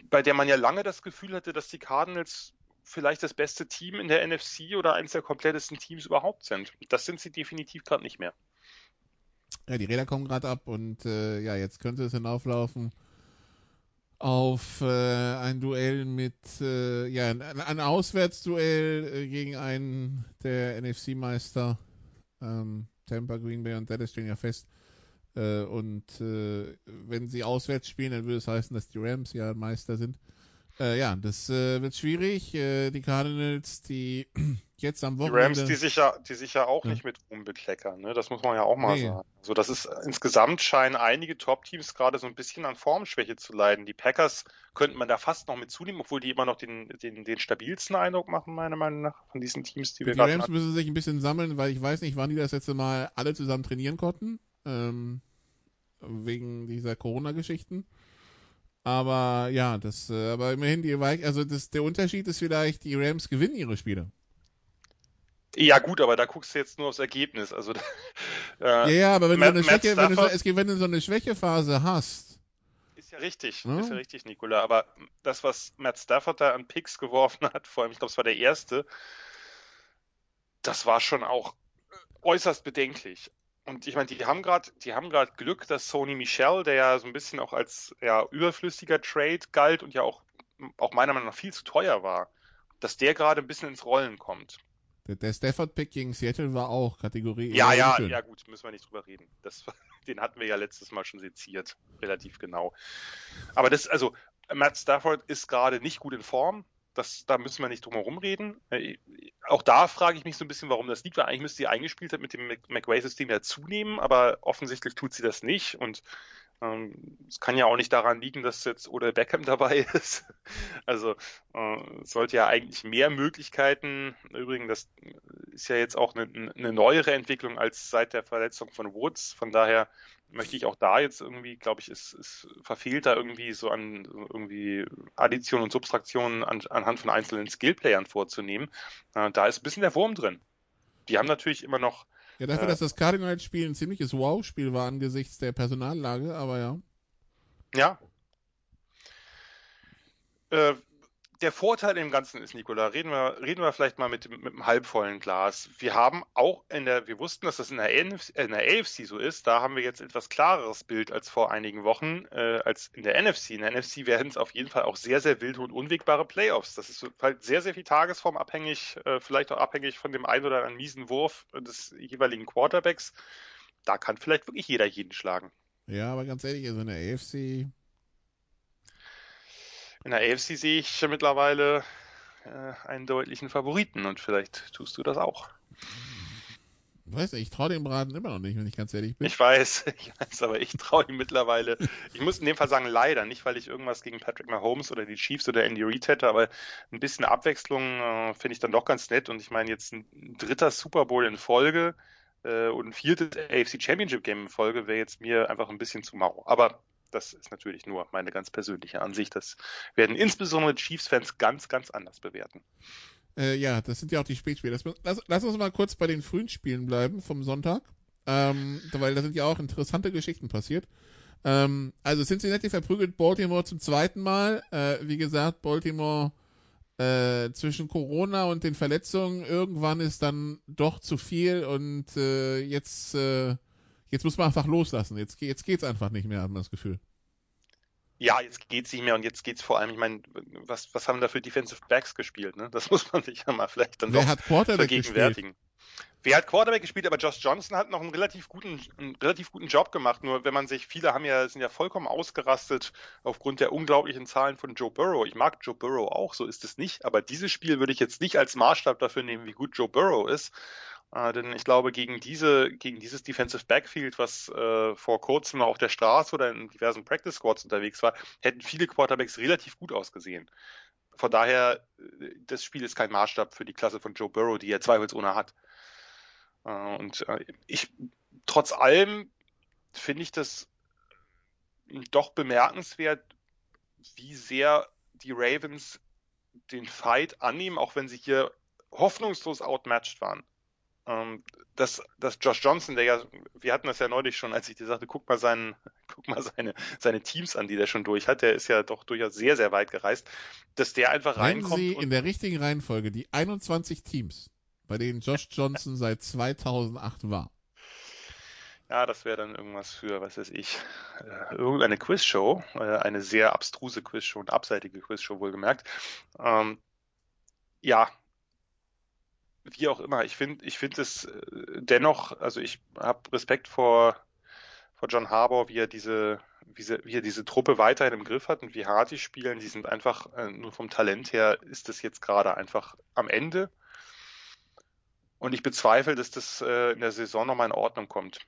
bei der man ja lange das Gefühl hatte, dass die Cardinals vielleicht das beste Team in der NFC oder eines der komplettesten Teams überhaupt sind. Das sind sie definitiv gerade nicht mehr. Ja, die Räder kommen gerade ab und äh, ja, jetzt könnte es hinauflaufen auf äh, ein Duell mit, äh, ja, ein, ein Auswärtsduell äh, gegen einen der NFC-Meister. Ähm, Tampa, Green Bay und Dallas stehen ja fest. Äh, und äh, wenn sie auswärts spielen, dann würde es heißen, dass die Rams ja Meister sind. Äh, ja, das wird schwierig. die Cardinals, die jetzt am Wochenende. Die Rams, die sich ja, die sich ja auch ja. nicht mit Ruhm bekleckern, ne? Das muss man ja auch mal nee. sagen. So, das ist insgesamt scheinen einige Top-Teams gerade so ein bisschen an Formschwäche zu leiden. Die Packers könnte man da fast noch mit zunehmen, obwohl die immer noch den, den, den stabilsten Eindruck machen, meiner Meinung nach, von diesen Teams, die wir gerade Die Rams müssen sich ein bisschen sammeln, weil ich weiß nicht, wann die das letzte Mal alle zusammen trainieren konnten. Ähm, wegen dieser Corona-Geschichten. Aber ja, das, äh, aber immerhin die also das, der Unterschied ist vielleicht, die Rams gewinnen ihre Spiele. Ja, gut, aber da guckst du jetzt nur aufs Ergebnis. Also, äh, ja, ja, aber wenn, Matt, du, eine Schwäche, wenn, du, so, wenn du so eine Schwächephase hast. Ist ja richtig, hm? ist ja richtig, Nikola. Aber das, was Matt Stafford da an Picks geworfen hat, vor allem, ich glaube, es war der erste, das war schon auch äußerst bedenklich. Und ich meine, die haben gerade, die haben gerade Glück, dass Sony Michel, der ja so ein bisschen auch als ja, überflüssiger Trade galt und ja auch auch meiner Meinung nach viel zu teuer war, dass der gerade ein bisschen ins Rollen kommt. Der, der Stafford-Pick gegen Seattle war auch Kategorie. Ja, ja, schön. ja, gut, müssen wir nicht drüber reden. Das, den hatten wir ja letztes Mal schon seziert, relativ genau. Aber das, also, Matt Stafford ist gerade nicht gut in Form. Das, da müssen wir nicht drum herum reden. Äh, auch da frage ich mich so ein bisschen, warum das liegt, weil eigentlich müsste sie eingespielt hat mit dem McWay-System ja zunehmen, aber offensichtlich tut sie das nicht und es kann ja auch nicht daran liegen, dass jetzt oder Beckham dabei ist. Also äh, sollte ja eigentlich mehr Möglichkeiten. Übrigens, das ist ja jetzt auch eine, eine neuere Entwicklung als seit der Verletzung von Woods. Von daher möchte ich auch da jetzt irgendwie, glaube ich, es, es verfehlt da irgendwie so an irgendwie Addition und Subtraktion an, anhand von einzelnen Skillplayern vorzunehmen. Äh, da ist ein bisschen der Wurm drin. Die haben natürlich immer noch ja, dafür, äh, dass das Cardinals-Spiel ein ziemliches Wow-Spiel war angesichts der Personallage, aber ja. Ja. Äh, der Vorteil im Ganzen ist, Nicola, reden wir, reden wir vielleicht mal mit, mit einem halbvollen Glas. Wir haben auch in der, wir wussten, dass das in der, NFC, in der AFC so ist. Da haben wir jetzt etwas klareres Bild als vor einigen Wochen, äh, als in der NFC. In der NFC werden es auf jeden Fall auch sehr, sehr wilde und unwegbare Playoffs. Das ist halt sehr, sehr viel Tagesform abhängig, äh, vielleicht auch abhängig von dem einen oder anderen miesen Wurf des jeweiligen Quarterbacks. Da kann vielleicht wirklich jeder jeden schlagen. Ja, aber ganz ehrlich, also in der AFC in der AFC sehe ich mittlerweile äh, einen deutlichen Favoriten und vielleicht tust du das auch. Weiß nicht, ich traue dem Braten immer noch nicht, wenn ich ganz ehrlich bin. Ich weiß, ich weiß, aber ich traue ihm mittlerweile. Ich muss in dem Fall sagen, leider. Nicht, weil ich irgendwas gegen Patrick Mahomes oder die Chiefs oder Andy Reid hätte, aber ein bisschen Abwechslung äh, finde ich dann doch ganz nett. Und ich meine, jetzt ein dritter Super Bowl in Folge äh, und ein viertes AFC Championship Game in Folge wäre jetzt mir einfach ein bisschen zu mau. Aber das ist natürlich nur meine ganz persönliche Ansicht. Das werden insbesondere Chiefs-Fans ganz, ganz anders bewerten. Äh, ja, das sind ja auch die Spätspiele. Lass, lass, uns mal kurz bei den frühen Spielen bleiben vom Sonntag, ähm, weil da sind ja auch interessante Geschichten passiert. Ähm, also Cincinnati verprügelt Baltimore zum zweiten Mal. Äh, wie gesagt, Baltimore äh, zwischen Corona und den Verletzungen irgendwann ist dann doch zu viel und äh, jetzt äh, jetzt muss man einfach loslassen. Jetzt, jetzt geht's einfach nicht mehr, hat man das Gefühl. Ja, jetzt geht's nicht mehr und jetzt geht's vor allem, ich meine, was, was haben da für Defensive Backs gespielt, ne? Das muss man sich ja mal vielleicht dann Wer hat vergegenwärtigen. Gespielt? Wer hat Quarterback gespielt, aber Josh Johnson hat noch einen relativ guten, einen relativ guten Job gemacht. Nur wenn man sich, viele haben ja, sind ja vollkommen ausgerastet aufgrund der unglaublichen Zahlen von Joe Burrow. Ich mag Joe Burrow auch, so ist es nicht. Aber dieses Spiel würde ich jetzt nicht als Maßstab dafür nehmen, wie gut Joe Burrow ist. Äh, denn ich glaube, gegen diese, gegen dieses Defensive Backfield, was äh, vor kurzem auf der Straße oder in diversen Practice Squads unterwegs war, hätten viele Quarterbacks relativ gut ausgesehen. Von daher, äh, das Spiel ist kein Maßstab für die Klasse von Joe Burrow, die er zweifelsohne hat. Äh, und äh, ich, trotz allem finde ich das doch bemerkenswert, wie sehr die Ravens den Fight annehmen, auch wenn sie hier hoffnungslos outmatched waren ähm, dass, dass Josh Johnson, der ja, wir hatten das ja neulich schon, als ich dir sagte, guck mal seinen, guck mal seine, seine Teams an, die der schon durch hat, der ist ja doch durchaus sehr, sehr weit gereist, dass der einfach Nennen reinkommt. Sie in der richtigen Reihenfolge die 21 Teams, bei denen Josh Johnson seit 2008 war. Ja, das wäre dann irgendwas für, was weiß ich, äh, irgendeine Quizshow, äh, eine sehr abstruse Quizshow, eine abseitige Quizshow wohlgemerkt. Ähm, ja, wie auch immer, ich finde ich finde es äh, dennoch, also ich habe Respekt vor, vor John Harbour, wie er diese wie, wie er diese Truppe weiterhin im Griff hat und wie hart die spielen, die sind einfach, äh, nur vom Talent her ist das jetzt gerade einfach am Ende. Und ich bezweifle, dass das äh, in der Saison nochmal in Ordnung kommt.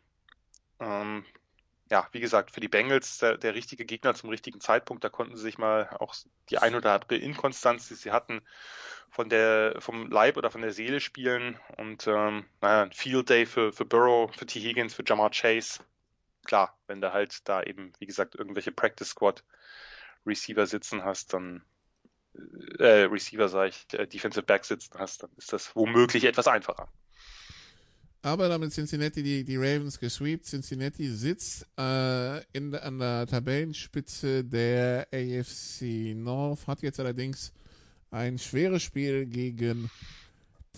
Ja, wie gesagt, für die Bengals der, der, richtige Gegner zum richtigen Zeitpunkt. Da konnten sie sich mal auch die ein oder andere Inkonstanz, die sie hatten, von der, vom Leib oder von der Seele spielen. Und ähm, naja, ein Field Day für, für Burrow, für T. Higgins, für Jamar Chase. Klar, wenn du halt da eben, wie gesagt, irgendwelche Practice Squad Receiver sitzen hast, dann äh, Receiver, sag ich, äh, Defensive Back sitzen hast, dann ist das womöglich etwas einfacher. Aber damit Cincinnati die, die Ravens gesweept. Cincinnati sitzt äh, in, an der Tabellenspitze der AFC North, hat jetzt allerdings ein schweres Spiel gegen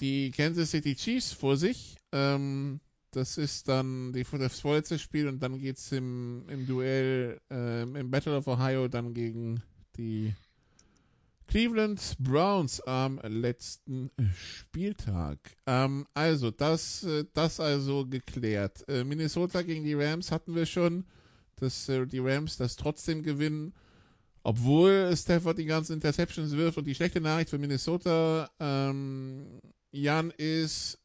die Kansas City Chiefs vor sich. Ähm, das ist dann die, das vorletzte Spiel und dann geht es im, im Duell äh, im Battle of Ohio dann gegen die Cleveland Browns am letzten Spieltag. Ähm, also, das, äh, das also geklärt. Äh, Minnesota gegen die Rams hatten wir schon, dass äh, die Rams das trotzdem gewinnen, obwohl Stafford die ganzen Interceptions wirft. Und die schlechte Nachricht für Minnesota, ähm, Jan, ist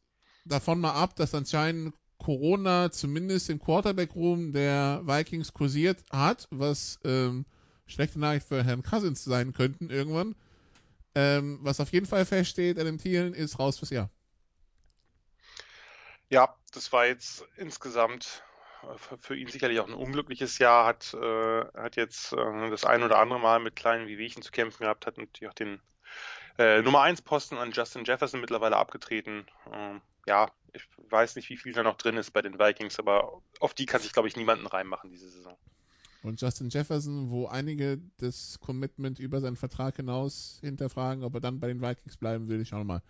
davon mal ab, dass anscheinend Corona zumindest im Quarterback-Room der Vikings kursiert hat, was ähm, schlechte Nachricht für Herrn Cousins sein könnten irgendwann. Ähm, was auf jeden Fall feststeht, Adam Thielen ist raus fürs Jahr. Ja, das war jetzt insgesamt äh, für ihn sicherlich auch ein unglückliches Jahr, hat, äh, hat jetzt äh, das ein oder andere Mal mit kleinen Wehwehchen zu kämpfen gehabt, hat natürlich auch den äh, Nummer 1 Posten an Justin Jefferson mittlerweile abgetreten. Ähm, ja, ich weiß nicht, wie viel da noch drin ist bei den Vikings, aber auf die kann sich, glaube ich, niemanden reinmachen diese Saison. Und Justin Jefferson, wo einige das Commitment über seinen Vertrag hinaus hinterfragen, ob er dann bei den Vikings bleiben will, ich schau mal.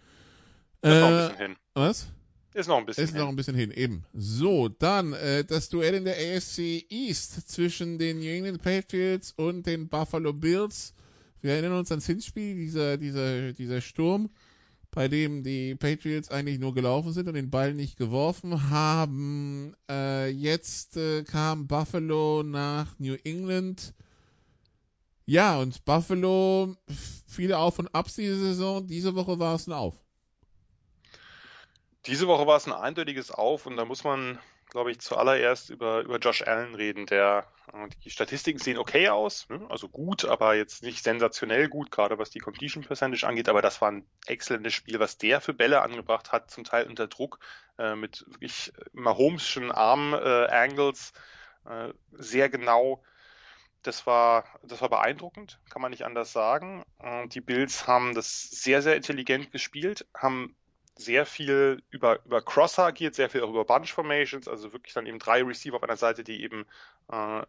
Ist äh, noch ein bisschen hin. Was? Ist noch ein bisschen Ist hin. noch ein bisschen hin, eben. So, dann äh, das Duell in der AFC East zwischen den New England Patriots und den Buffalo Bills. Wir erinnern uns ans Hinspiel, dieser, dieser, dieser Sturm bei dem die Patriots eigentlich nur gelaufen sind und den Ball nicht geworfen haben. Äh, jetzt äh, kam Buffalo nach New England. Ja, und Buffalo viele Auf und Abs diese Saison. Diese Woche war es ein Auf. Diese Woche war es ein eindeutiges Auf und da muss man glaube ich, zuallererst über, über Josh Allen reden, der äh, die Statistiken sehen okay aus, ne? also gut, aber jetzt nicht sensationell gut, gerade was die Completion Percentage angeht, aber das war ein exzellentes Spiel, was der für Bälle angebracht hat, zum Teil unter Druck, äh, mit wirklich Mahomes'schen Arm-Angles, äh, sehr genau. Das war, das war beeindruckend, kann man nicht anders sagen. Die Bills haben das sehr, sehr intelligent gespielt, haben sehr viel über, über Crosser agiert, sehr viel auch über Bunch Formations, also wirklich dann eben drei Receiver auf einer Seite, die eben, äh,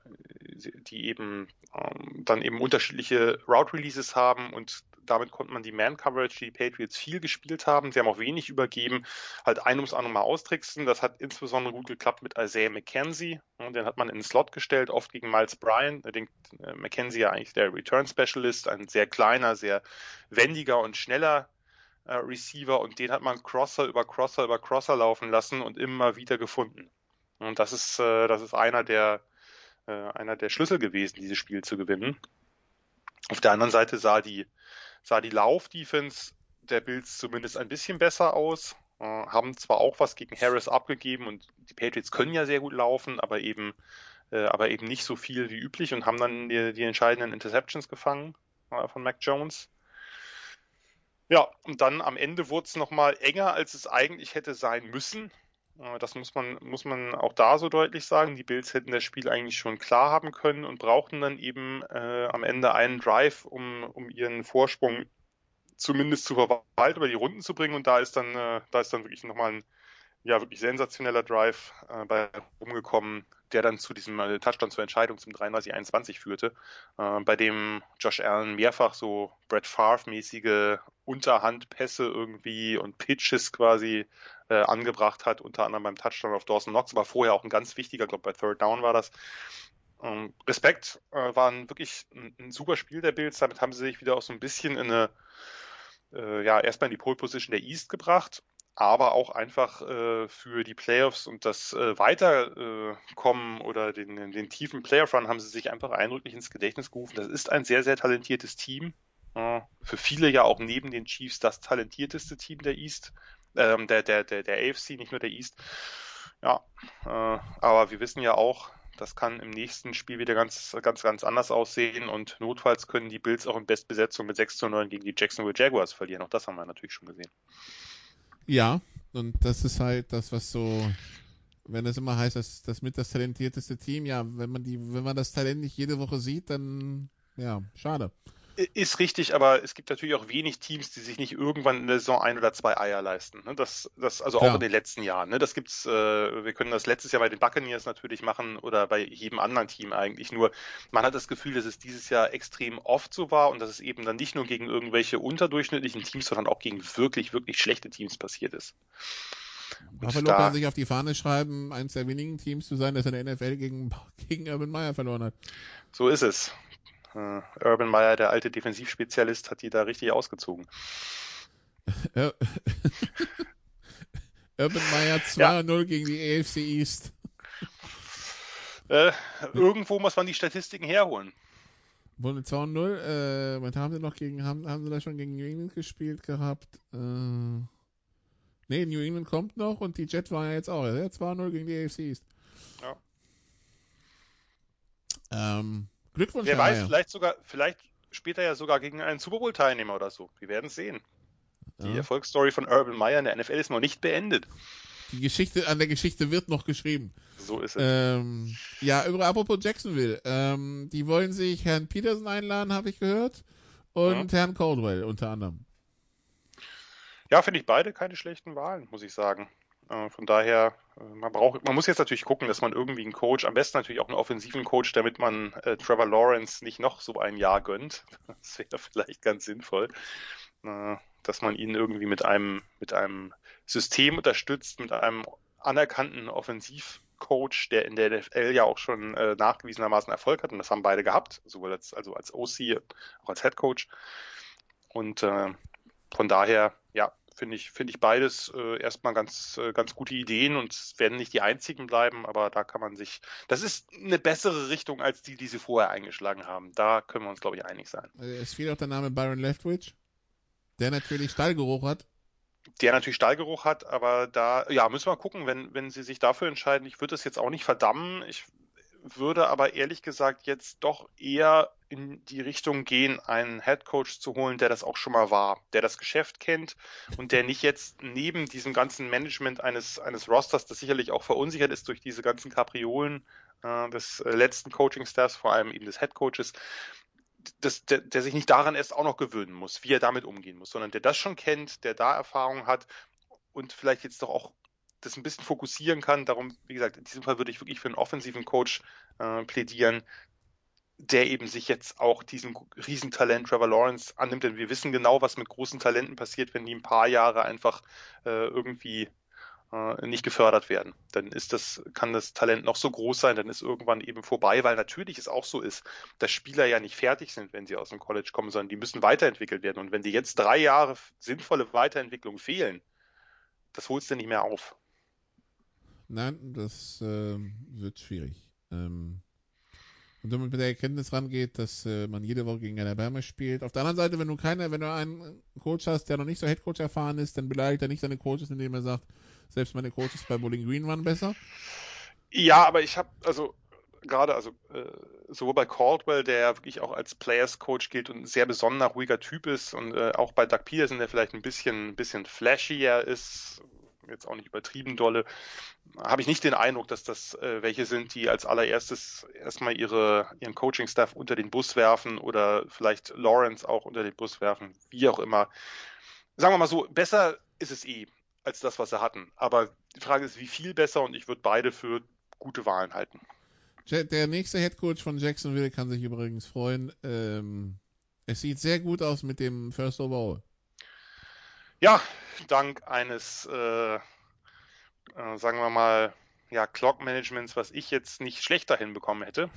die eben ähm, dann eben unterschiedliche Route Releases haben und damit konnte man die Man Coverage, die, die Patriots viel gespielt haben. Sie haben auch wenig übergeben, halt ein ums andere Mal austricksen. Das hat insbesondere gut geklappt mit Isaiah McKenzie. Den hat man in den Slot gestellt, oft gegen Miles Bryan. Den äh, McKenzie ja eigentlich der Return Specialist, ein sehr kleiner, sehr wendiger und schneller äh, Receiver und den hat man Crosser über Crosser über Crosser laufen lassen und immer wieder gefunden. Und das ist, äh, das ist einer der, äh, einer der Schlüssel gewesen, dieses Spiel zu gewinnen. Auf der anderen Seite sah die, sah die Lauf-Defense der Bills zumindest ein bisschen besser aus, äh, haben zwar auch was gegen Harris abgegeben und die Patriots können ja sehr gut laufen, aber eben, äh, aber eben nicht so viel wie üblich und haben dann die, die entscheidenden Interceptions gefangen äh, von Mac Jones. Ja, und dann am Ende wurde es nochmal enger, als es eigentlich hätte sein müssen. Äh, das muss man, muss man auch da so deutlich sagen. Die Bills hätten das Spiel eigentlich schon klar haben können und brauchten dann eben äh, am Ende einen Drive, um, um ihren Vorsprung zumindest zu verwalten, über die Runden zu bringen. Und da ist dann, äh, da ist dann wirklich nochmal ein ja, wirklich sensationeller Drive äh, bei rumgekommen, der dann zu diesem äh, Touchdown zur Entscheidung zum 33-21 führte, äh, bei dem Josh Allen mehrfach so Brett Favre-mäßige Unterhandpässe irgendwie und Pitches quasi äh, angebracht hat, unter anderem beim Touchdown auf Dawson Knox, aber vorher auch ein ganz wichtiger, glaube bei Third Down war das. Ähm, Respekt, äh, war ein, wirklich ein, ein, super Spiel der Bills, damit haben sie sich wieder auch so ein bisschen in eine äh, ja, erstmal in die Pole Position der East gebracht aber auch einfach äh, für die Playoffs und das äh, Weiterkommen oder den, den tiefen Playoff-Run haben sie sich einfach eindrücklich ins Gedächtnis gerufen. Das ist ein sehr, sehr talentiertes Team. Äh, für viele ja auch neben den Chiefs das talentierteste Team der East, ähm, der, der, der, der AFC, nicht nur der East. Ja, äh, aber wir wissen ja auch, das kann im nächsten Spiel wieder ganz, ganz, ganz anders aussehen und notfalls können die Bills auch in Bestbesetzung mit 6 zu 9 gegen die Jacksonville Jaguars verlieren. Auch das haben wir natürlich schon gesehen. Ja, und das ist halt das, was so, wenn es immer heißt, dass das mit das talentierteste Team, ja, wenn man die, wenn man das Talent nicht jede Woche sieht, dann ja, schade. Ist richtig, aber es gibt natürlich auch wenig Teams, die sich nicht irgendwann in der Saison ein oder zwei Eier leisten. Ne? Das, das, also auch in den letzten Jahren. Ne? Das gibt's, äh, wir können das letztes Jahr bei den Buccaneers natürlich machen oder bei jedem anderen Team eigentlich. Nur man hat das Gefühl, dass es dieses Jahr extrem oft so war und dass es eben dann nicht nur gegen irgendwelche unterdurchschnittlichen Teams, sondern auch gegen wirklich, wirklich schlechte Teams passiert ist. Buffalo da, kann sich auf die Fahne schreiben, eines der wenigen Teams zu sein, das in der NFL gegen, gegen Urban Meyer verloren hat. So ist es. Äh, Urban Meyer, der alte Defensivspezialist, hat die da richtig ausgezogen. Urban Meyer 2-0 ja. gegen die AFC East. Äh, irgendwo muss man die Statistiken herholen. Wohl 2-0. Äh, was haben sie noch gegen, haben, haben sie da schon gegen New England gespielt gehabt? Äh, ne, New England kommt noch und die Jets waren ja jetzt auch. Ja, 2-0 gegen die AFC East. Ja. Ähm, Glückwunsch. Wer weiß, vielleicht sogar, vielleicht später ja sogar gegen einen Super Bowl-Teilnehmer oder so. Wir werden sehen. Die ja. Erfolgsstory von Urban Meyer in der NFL ist noch nicht beendet. Die Geschichte an der Geschichte wird noch geschrieben. So ist es. Ähm, ja, über apropos Jacksonville. Ähm, die wollen sich Herrn Peterson einladen, habe ich gehört. Und ja. Herrn Caldwell unter anderem. Ja, finde ich beide keine schlechten Wahlen, muss ich sagen. Äh, von daher, äh, man braucht, man muss jetzt natürlich gucken, dass man irgendwie einen Coach, am besten natürlich auch einen offensiven Coach, damit man äh, Trevor Lawrence nicht noch so ein Jahr gönnt. Das wäre vielleicht ganz sinnvoll. Äh, dass man ihn irgendwie mit einem, mit einem System unterstützt, mit einem anerkannten Offensivcoach, der in der NFL ja auch schon äh, nachgewiesenermaßen Erfolg hat. Und das haben beide gehabt, sowohl als, also als OC, auch als Head Coach. Und äh, von daher, ja, finde ich, finde ich beides äh, erstmal ganz, äh, ganz gute Ideen und werden nicht die einzigen bleiben, aber da kann man sich, das ist eine bessere Richtung als die, die sie vorher eingeschlagen haben. Da können wir uns, glaube ich, einig sein. Äh, es fiel auch der Name Byron Leftwich. Der natürlich Stallgeruch hat. Der natürlich Stallgeruch hat, aber da, ja, müssen wir gucken, wenn, wenn sie sich dafür entscheiden. Ich würde das jetzt auch nicht verdammen. Ich würde aber ehrlich gesagt jetzt doch eher in die Richtung gehen, einen Headcoach zu holen, der das auch schon mal war, der das Geschäft kennt und der nicht jetzt neben diesem ganzen Management eines, eines Rosters, das sicherlich auch verunsichert ist durch diese ganzen Kapriolen äh, des äh, letzten Coaching-Staffs, vor allem eben des Headcoaches, das, der, der sich nicht daran erst auch noch gewöhnen muss, wie er damit umgehen muss, sondern der das schon kennt, der da Erfahrung hat und vielleicht jetzt doch auch das ein bisschen fokussieren kann. Darum, wie gesagt, in diesem Fall würde ich wirklich für einen offensiven Coach äh, plädieren, der eben sich jetzt auch diesem Riesentalent Trevor Lawrence annimmt, denn wir wissen genau, was mit großen Talenten passiert, wenn die ein paar Jahre einfach äh, irgendwie äh, nicht gefördert werden. Dann ist das, kann das Talent noch so groß sein, dann ist irgendwann eben vorbei, weil natürlich es auch so ist, dass Spieler ja nicht fertig sind, wenn sie aus dem College kommen, sondern die müssen weiterentwickelt werden. Und wenn dir jetzt drei Jahre sinnvolle Weiterentwicklung fehlen, das holst du nicht mehr auf. Nein, das äh, wird schwierig. Ähm, und wenn man mit der Erkenntnis rangeht, dass äh, man jede Woche gegen Alabama spielt. Auf der anderen Seite, wenn du keine, wenn du einen Coach hast, der noch nicht so Headcoach erfahren ist, dann beleidigt er nicht seine Coaches, indem er sagt, selbst meine Coaches bei Bowling Green waren besser. Ja, aber ich habe also gerade also äh, sowohl bei Caldwell, der wirklich auch als Players Coach gilt und ein sehr besonderer ruhiger Typ ist und äh, auch bei Doug Peterson, der vielleicht ein bisschen ein bisschen flashier ist, jetzt auch nicht übertrieben dolle, habe ich nicht den Eindruck, dass das äh, welche sind, die als allererstes erstmal ihre ihren Coaching Staff unter den Bus werfen oder vielleicht Lawrence auch unter den Bus werfen, wie auch immer. Sagen wir mal so, besser ist es eh als das, was sie hatten. Aber die Frage ist, wie viel besser und ich würde beide für gute Wahlen halten. Der nächste Headcoach von Jacksonville kann sich übrigens freuen. Ähm, es sieht sehr gut aus mit dem First Overall. Ja, dank eines, äh, äh, sagen wir mal, ja, Clock Managements, was ich jetzt nicht schlechter hinbekommen hätte.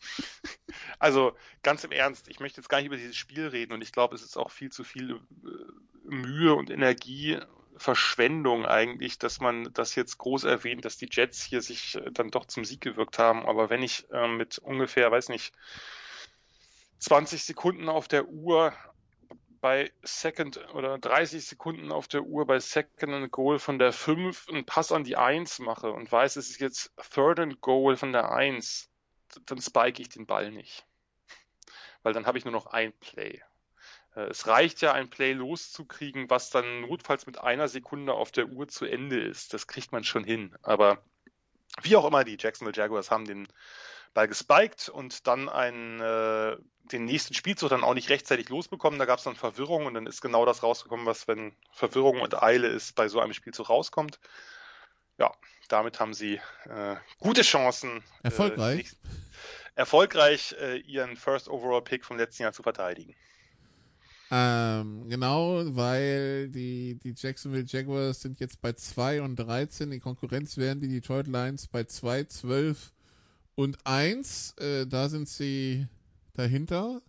also ganz im Ernst, ich möchte jetzt gar nicht über dieses Spiel reden und ich glaube, es ist auch viel zu viel äh, Mühe und Energie Verschwendung eigentlich, dass man das jetzt groß erwähnt, dass die Jets hier sich äh, dann doch zum Sieg gewirkt haben. Aber wenn ich äh, mit ungefähr, weiß nicht, 20 Sekunden auf der Uhr bei Second oder 30 Sekunden auf der Uhr bei Second and Goal von der 5 einen Pass an die 1 mache und weiß, es ist jetzt Third and Goal von der 1, dann spike ich den Ball nicht. Weil dann habe ich nur noch ein Play. Äh, es reicht ja, ein Play loszukriegen, was dann notfalls mit einer Sekunde auf der Uhr zu Ende ist. Das kriegt man schon hin. Aber wie auch immer, die Jacksonville Jaguars haben den Ball gespiked und dann einen, äh, den nächsten Spielzug dann auch nicht rechtzeitig losbekommen. Da gab es dann Verwirrung und dann ist genau das rausgekommen, was, wenn Verwirrung und Eile ist, bei so einem Spielzug rauskommt. Ja, damit haben sie äh, gute Chancen. Äh, erfolgreich. Äh, erfolgreich ihren First Overall Pick vom letzten Jahr zu verteidigen. Ähm, genau, weil die, die Jacksonville Jaguars sind jetzt bei 2 und 13. Die Konkurrenz wären die Detroit Lions bei 2, 12 und 1. Äh, da sind sie, dahinter.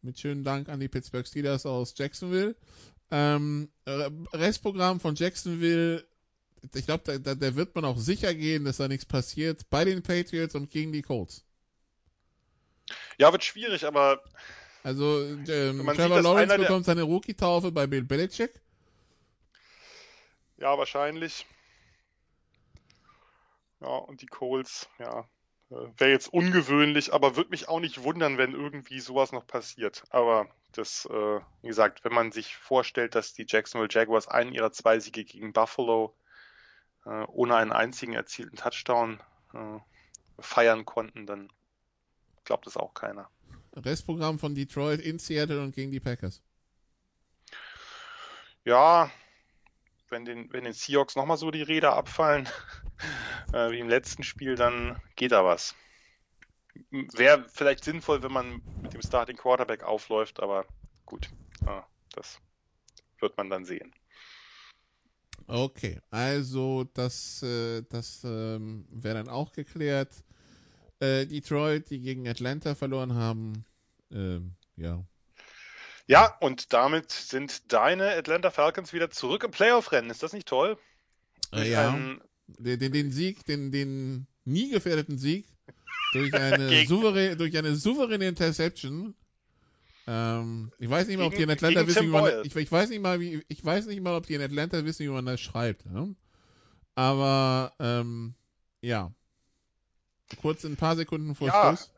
Mit schönen Dank an die Pittsburgh Steelers aus Jacksonville. Ähm, Restprogramm von Jacksonville, ich glaube, da, da, da, wird man auch sicher gehen, dass da nichts passiert bei den Patriots und gegen die Colts. Ja, wird schwierig, aber. Also, ähm, Trevor sieht, Lawrence bekommt seine Rookie-Taufe bei Bill Belichick. Ja, wahrscheinlich. Ja, und die Colts, ja, wäre jetzt ungewöhnlich, aber würde mich auch nicht wundern, wenn irgendwie sowas noch passiert. Aber das, äh, wie gesagt, wenn man sich vorstellt, dass die Jacksonville Jaguars einen ihrer zwei Siege gegen Buffalo äh, ohne einen einzigen erzielten Touchdown äh, feiern konnten, dann glaubt es auch keiner. Restprogramm von Detroit in Seattle und gegen die Packers. Ja, wenn den, wenn den Seahawks nochmal so die Räder abfallen, äh, wie im letzten Spiel, dann geht da was. Wäre vielleicht sinnvoll, wenn man mit dem Starting Quarterback aufläuft, aber gut, äh, das wird man dann sehen. Okay, also das, äh, das ähm, wäre dann auch geklärt. Äh, Detroit, die gegen Atlanta verloren haben, ähm, ja, ja, und damit sind deine Atlanta Falcons wieder zurück im Playoff-Rennen. Ist das nicht toll? Äh, ja. Ein... Den, den, den, Sieg, den, den nie gefährdeten Sieg durch eine, souverä durch eine souveräne Interception. Ähm, ich weiß nicht mal, ob die in Atlanta wissen, wie man, ich, ich, weiß nicht mal, wie, ich weiß nicht mal, ob die in Atlanta wissen, wie man das schreibt. Ne? Aber ähm, ja, kurz ein paar Sekunden vor ja. Schluss.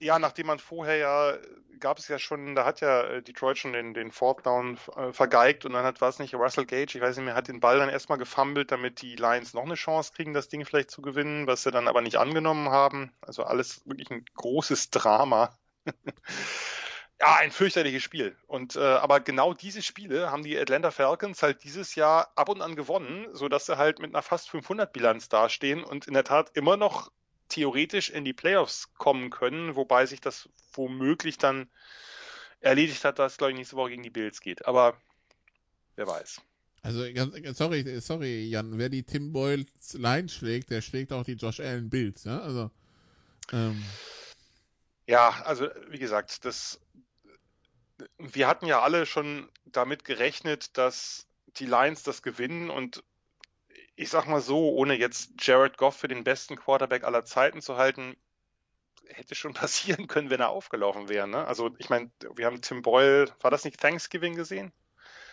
Ja, nachdem man vorher ja gab es ja schon, da hat ja äh, Detroit schon den, den Fourth Down äh, vergeigt und dann hat, war es nicht, Russell Gage, ich weiß nicht mehr, hat den Ball dann erstmal gefummelt, damit die Lions noch eine Chance kriegen, das Ding vielleicht zu gewinnen, was sie dann aber nicht angenommen haben. Also alles wirklich ein großes Drama. ja, ein fürchterliches Spiel. Und äh, aber genau diese Spiele haben die Atlanta Falcons halt dieses Jahr ab und an gewonnen, so dass sie halt mit einer fast 500 Bilanz dastehen und in der Tat immer noch theoretisch in die Playoffs kommen können, wobei sich das womöglich dann erledigt hat, dass es, glaube ich, nächste Woche gegen die Bills geht. Aber wer weiß. Also, sorry, sorry, Jan, wer die Tim Boyle Line schlägt, der schlägt auch die Josh Allen Bills, ja? Also, ähm. Ja, also, wie gesagt, das, wir hatten ja alle schon damit gerechnet, dass die Lions das gewinnen und ich sag mal so, ohne jetzt Jared Goff für den besten Quarterback aller Zeiten zu halten, hätte schon passieren können, wenn er aufgelaufen wäre. Ne? Also ich meine, wir haben Tim Boyle, war das nicht Thanksgiving gesehen?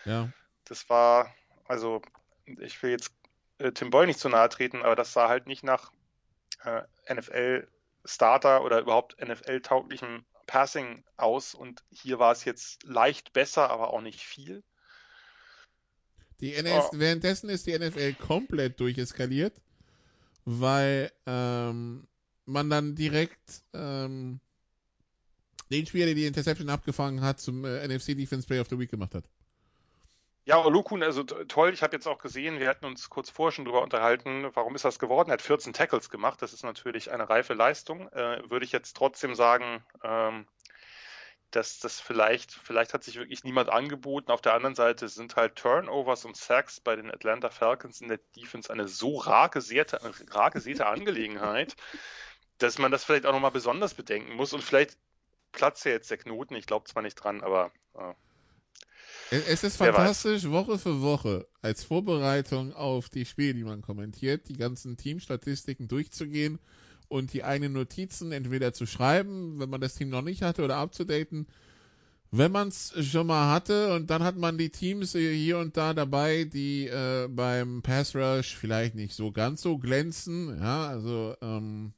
Ja. Das war, also ich will jetzt äh, Tim Boyle nicht zu nahe treten, aber das sah halt nicht nach äh, NFL-Starter oder überhaupt NFL-tauglichem Passing aus und hier war es jetzt leicht besser, aber auch nicht viel. Die NFL, oh. Währenddessen ist die NFL komplett durcheskaliert, weil ähm, man dann direkt ähm, den Spieler, der die Interception abgefangen hat, zum äh, NFC Defense Play of the Week gemacht hat. Ja, Olukun, also toll. Ich habe jetzt auch gesehen, wir hatten uns kurz vorher schon drüber unterhalten, warum ist das geworden? Er hat 14 Tackles gemacht. Das ist natürlich eine reife Leistung. Äh, würde ich jetzt trotzdem sagen, ähm, dass das vielleicht, vielleicht hat sich wirklich niemand angeboten. Auf der anderen Seite sind halt Turnovers und Sacks bei den Atlanta Falcons in der Defense eine so rar gesäte, rar gesäte Angelegenheit, dass man das vielleicht auch nochmal besonders bedenken muss. Und vielleicht platzt ja jetzt der Knoten. Ich glaube zwar nicht dran, aber. Äh, es ist fantastisch, Woche für Woche als Vorbereitung auf die Spiele, die man kommentiert, die ganzen Teamstatistiken durchzugehen und die eigenen Notizen entweder zu schreiben, wenn man das Team noch nicht hatte, oder abzudaten. Wenn man es schon mal hatte und dann hat man die Teams hier und da dabei, die äh, beim Pass Rush vielleicht nicht so ganz so glänzen, ja, also ähm,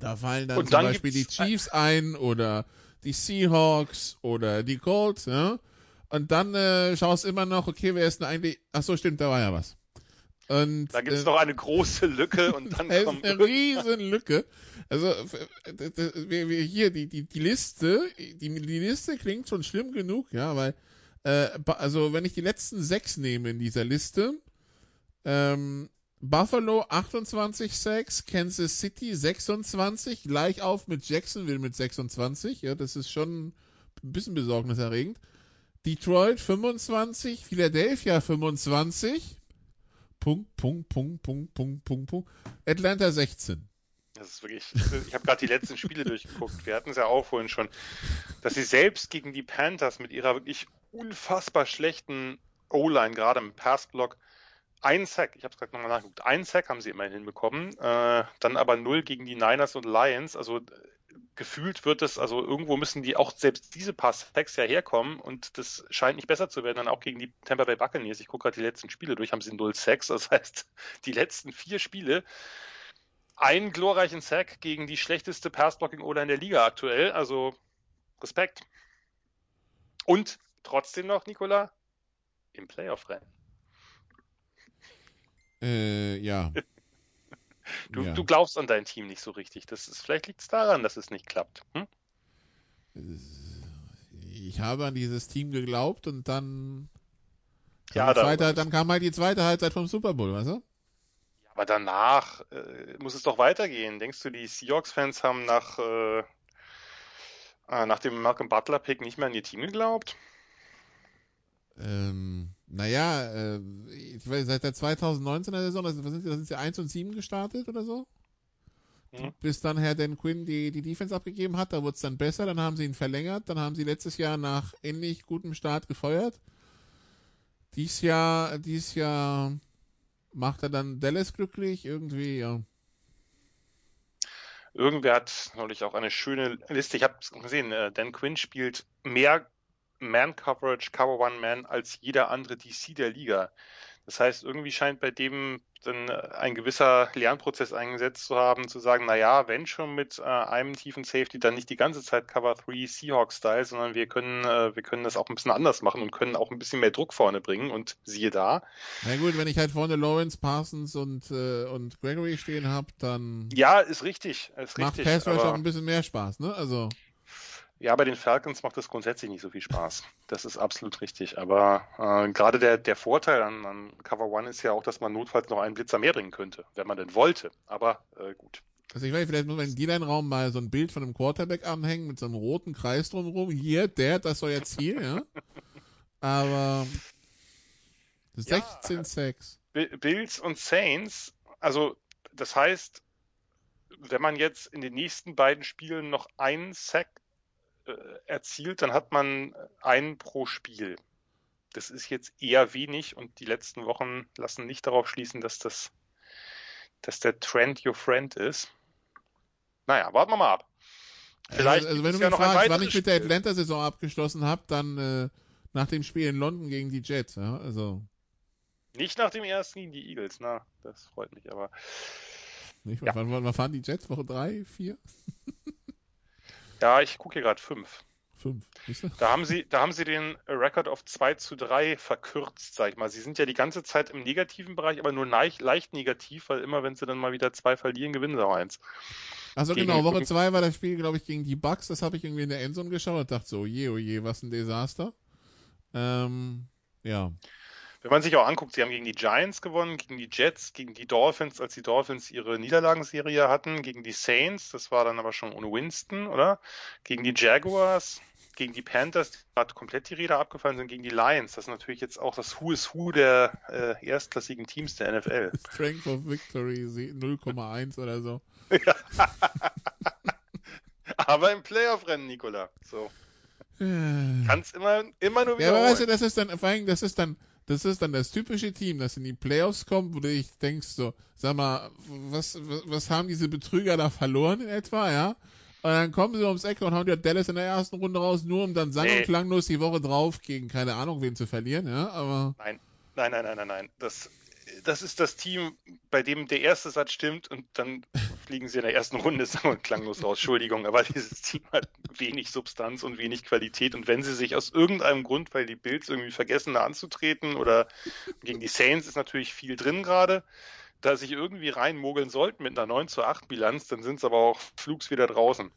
da fallen dann, dann zum Beispiel die Chiefs ein oder die Seahawks oder die Colts, ja. Und dann äh, schaust immer noch, okay, wer ist denn eigentlich. Ach so, stimmt, da war ja was. Und, da gibt es äh, noch eine große Lücke und dann kommt eine riesen Lücke. Also hier die, die, die Liste, die, die Liste klingt schon schlimm genug, ja, weil äh, also wenn ich die letzten sechs nehme in dieser Liste, ähm, Buffalo 28 Sacks, Kansas City 26, gleich auf mit Jacksonville mit 26, ja, das ist schon ein bisschen besorgniserregend. Detroit 25, Philadelphia 25, Punkt, Punkt, Punkt, Punkt, Punkt, Punkt, Punkt. Atlanta 16. Das ist wirklich, ich habe gerade die letzten Spiele durchgeguckt. Wir hatten es ja auch vorhin schon, dass sie selbst gegen die Panthers mit ihrer wirklich unfassbar schlechten O-Line, gerade im Passblock, ein Sack, ich habe es gerade nochmal nachgeguckt, ein Sack haben sie immerhin hinbekommen, äh, dann aber null gegen die Niners und Lions. Also gefühlt wird es, also irgendwo müssen die auch selbst diese paar Sacks ja herkommen und das scheint nicht besser zu werden, dann auch gegen die Tampa Bay Buccaneers. Ich gucke gerade die letzten Spiele durch, haben sie null Sacks. Das heißt, die letzten vier Spiele einen glorreichen Sack gegen die schlechteste Passblocking-Oder in der Liga aktuell. Also Respekt. Und trotzdem noch, Nikola, im Playoff-Rennen. Äh, ja. Du, ja. du glaubst an dein Team nicht so richtig. Das ist, vielleicht liegt es daran, dass es nicht klappt. Hm? Ich habe an dieses Team geglaubt und dann, Ja, kam, die da- zweite, dann kam halt die zweite Halbzeit vom Super Bowl, weißt du? Aber danach äh, muss es doch weitergehen. Denkst du, die Seahawks-Fans haben nach, äh, äh, nach dem Malcolm Butler-Pick nicht mehr an ihr Team geglaubt? Ähm, naja, äh, seit der 2019er Saison, das, was sind sie, da sind sie 1 und 7 gestartet oder so? Mhm. Bis dann Herr Dan Quinn die, die Defense abgegeben hat, da wurde es dann besser, dann haben sie ihn verlängert, dann haben sie letztes Jahr nach ähnlich gutem Start gefeuert. Dies Jahr, dies Jahr macht er dann Dallas glücklich, irgendwie, ja. Irgendwer hat neulich auch eine schöne Liste. Ich habe es gesehen. Äh, Dan Quinn spielt mehr Man-Coverage, Cover One Man als jeder andere DC der Liga. Das heißt, irgendwie scheint bei dem dann äh, ein gewisser Lernprozess eingesetzt zu haben, zu sagen, na ja, wenn schon mit äh, einem tiefen Safety, dann nicht die ganze Zeit Cover 3 Seahawks-Style, sondern wir können, äh, wir können das auch ein bisschen anders machen und können auch ein bisschen mehr Druck vorne bringen und siehe da. Na gut, wenn ich halt vorne Lawrence, Parsons und, äh, und Gregory stehen habe, dann Ja, ist richtig, ist macht richtig. Pass aber- auch ein bisschen mehr Spaß, ne? Also, Ja, bei den Falcons macht das grundsätzlich nicht so viel Spaß. Das ist absolut richtig. Aber äh, gerade der, der Vorteil an, an Cover One ist ja auch, dass man notfalls noch einen Blitzer mehr bringen könnte, wenn man denn wollte. Aber äh, gut. also ich weiß, vielleicht muss man im D-Line-Raum mal so ein Bild von einem Quarterback anhängen mit so einem roten Kreis drumherum. Hier, der, das soll jetzt hier, ja. Aber Ja, 16 Sacks. Bi- Bills und Saints, also das heißt, wenn man jetzt in den nächsten beiden Spielen noch einen Sack erzielt, dann hat man einen pro Spiel. Das ist jetzt eher wenig und die letzten Wochen lassen nicht darauf schließen, dass das, dass der Trend your friend ist. Naja, warten wir mal ab. Vielleicht also, also wenn du ja mich ein fragst, wann ich mit der. Atlanta-Saison abgeschlossen habe, dann äh, nach dem Spiel in London gegen die Jets, ja. Also, Nicht nach dem ersten gegen die Eagles, na, das freut mich aber. nicht, Ja. wann, wann, wann fahren die Jets? Woche 3, 4, Ja, ich gucke hier gerade fünf. 5? Siehst du? Da haben sie, da haben sie den Record auf 2 zu 3 verkürzt, sag ich mal. Sie sind ja die ganze Zeit im negativen Bereich, aber nur leicht, leicht negativ, weil immer, wenn sie dann mal wieder zwei verlieren, gewinnen sie auch eins. Also Gegen- genau, Woche 2 war das Spiel, glaube ich, gegen die Bucks. Das habe ich irgendwie in der Endzone geschaut und dachte so, je, oh je, was ein Desaster. Ähm, ja. Wenn man sich auch anguckt, sie haben gegen die Giants gewonnen, gegen die Jets, gegen die Dolphins, als die Dolphins ihre Niederlagenserie hatten, gegen die Saints, das war dann aber schon ohne Winston, oder? Gegen die Jaguars, gegen die Panthers, die gerade komplett die Räder abgefallen sind, gegen die Lions. Das ist natürlich jetzt auch das Who is Who der äh, erstklassigen Teams der NFL. Strength of Victory sie- 0,1 oder so. Aber im Playoff-Rennen, Nikola. So. Äh. Kannst immer, immer nur Ja, aber weißt du, das ist dann, vor allem, das ist dann, das ist dann das typische Team, das in die Playoffs kommt, wo du dich denkst so, sag mal, was, was, was haben diese Betrüger da verloren in etwa, ja? Und dann kommen sie ums Eck und hauen dir Dallas in der ersten Runde raus, nur um dann sang- und klanglos die Woche drauf gegen keine Ahnung wen zu verlieren, ja? Aber Nein, nein, nein, nein, nein, nein. Das, das ist das Team, bei dem der erste Satz stimmt und dann fliegen sie in der ersten Runde sang- und klanglos raus. Entschuldigung, aber dieses Team hat wenig Substanz und wenig Qualität. Und wenn sie sich aus irgendeinem Grund, weil die Bills irgendwie vergessen, da anzutreten oder gegen die Saints ist natürlich viel drin gerade, da sich irgendwie reinmogeln sollten mit einer 9 zu 8 Bilanz, dann sind sie aber auch flugs wieder draußen.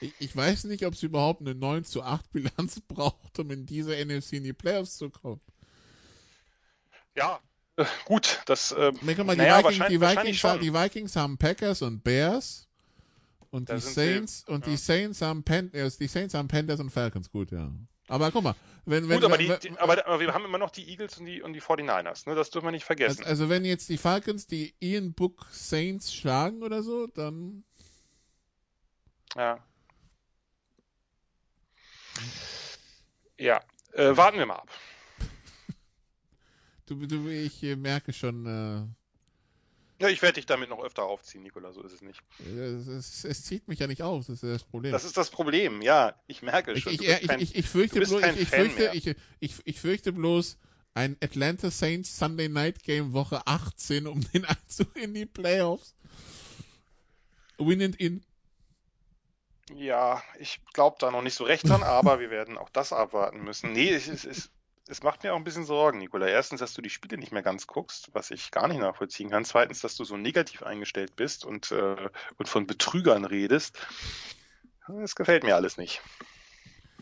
ich, ich weiß nicht, ob es überhaupt eine 9 zu 8 Bilanz braucht, um in diese NFC in die Playoffs zu kommen. Ja, äh, gut, das äh, mal, die, Naja, Vikings, wahrscheinlich- die, Vikings, die Vikings haben Packers und Bears und Da die Saints und ja. die Saints haben Pan äh, die Saints haben Panthers und Falcons, gut, ja. Aber guck mal, wenn, wenn, Gut, aber, wenn, die, die, aber, aber, wir haben immer noch die Eagles und die, und die 49ers, ne? Das dürfen wir nicht vergessen. Also, also wenn jetzt die Falcons die Ian Book Saints schlagen oder so, dann. Ja. Ja, äh, warten wir mal ab. Du, du, ich merke schon. Äh, ja, ich werde dich damit noch öfter aufziehen, Nikola, so ist es nicht. Es, es, es, zieht mich ja nicht aus, das ist das Problem. Das ist das Problem, ja, ich merke schon. Ich, ich, kein, ich, fürchte bloß, ich, fürchte, ich, ich, fürchte bloß ein Atlanta Saints Sunday Night Game Woche 18 um den Einzug in die Playoffs. Win and in. Ja, ich glaube da noch nicht so recht dran, aber wir werden auch das abwarten müssen. Nee, es, es, es, es macht mir auch ein bisschen Sorgen, Nikola. Erstens, dass du die Spiele nicht mehr ganz guckst, was ich gar nicht nachvollziehen kann. Zweitens, dass du so negativ eingestellt bist und, äh, und von Betrügern redest. Das gefällt mir alles nicht.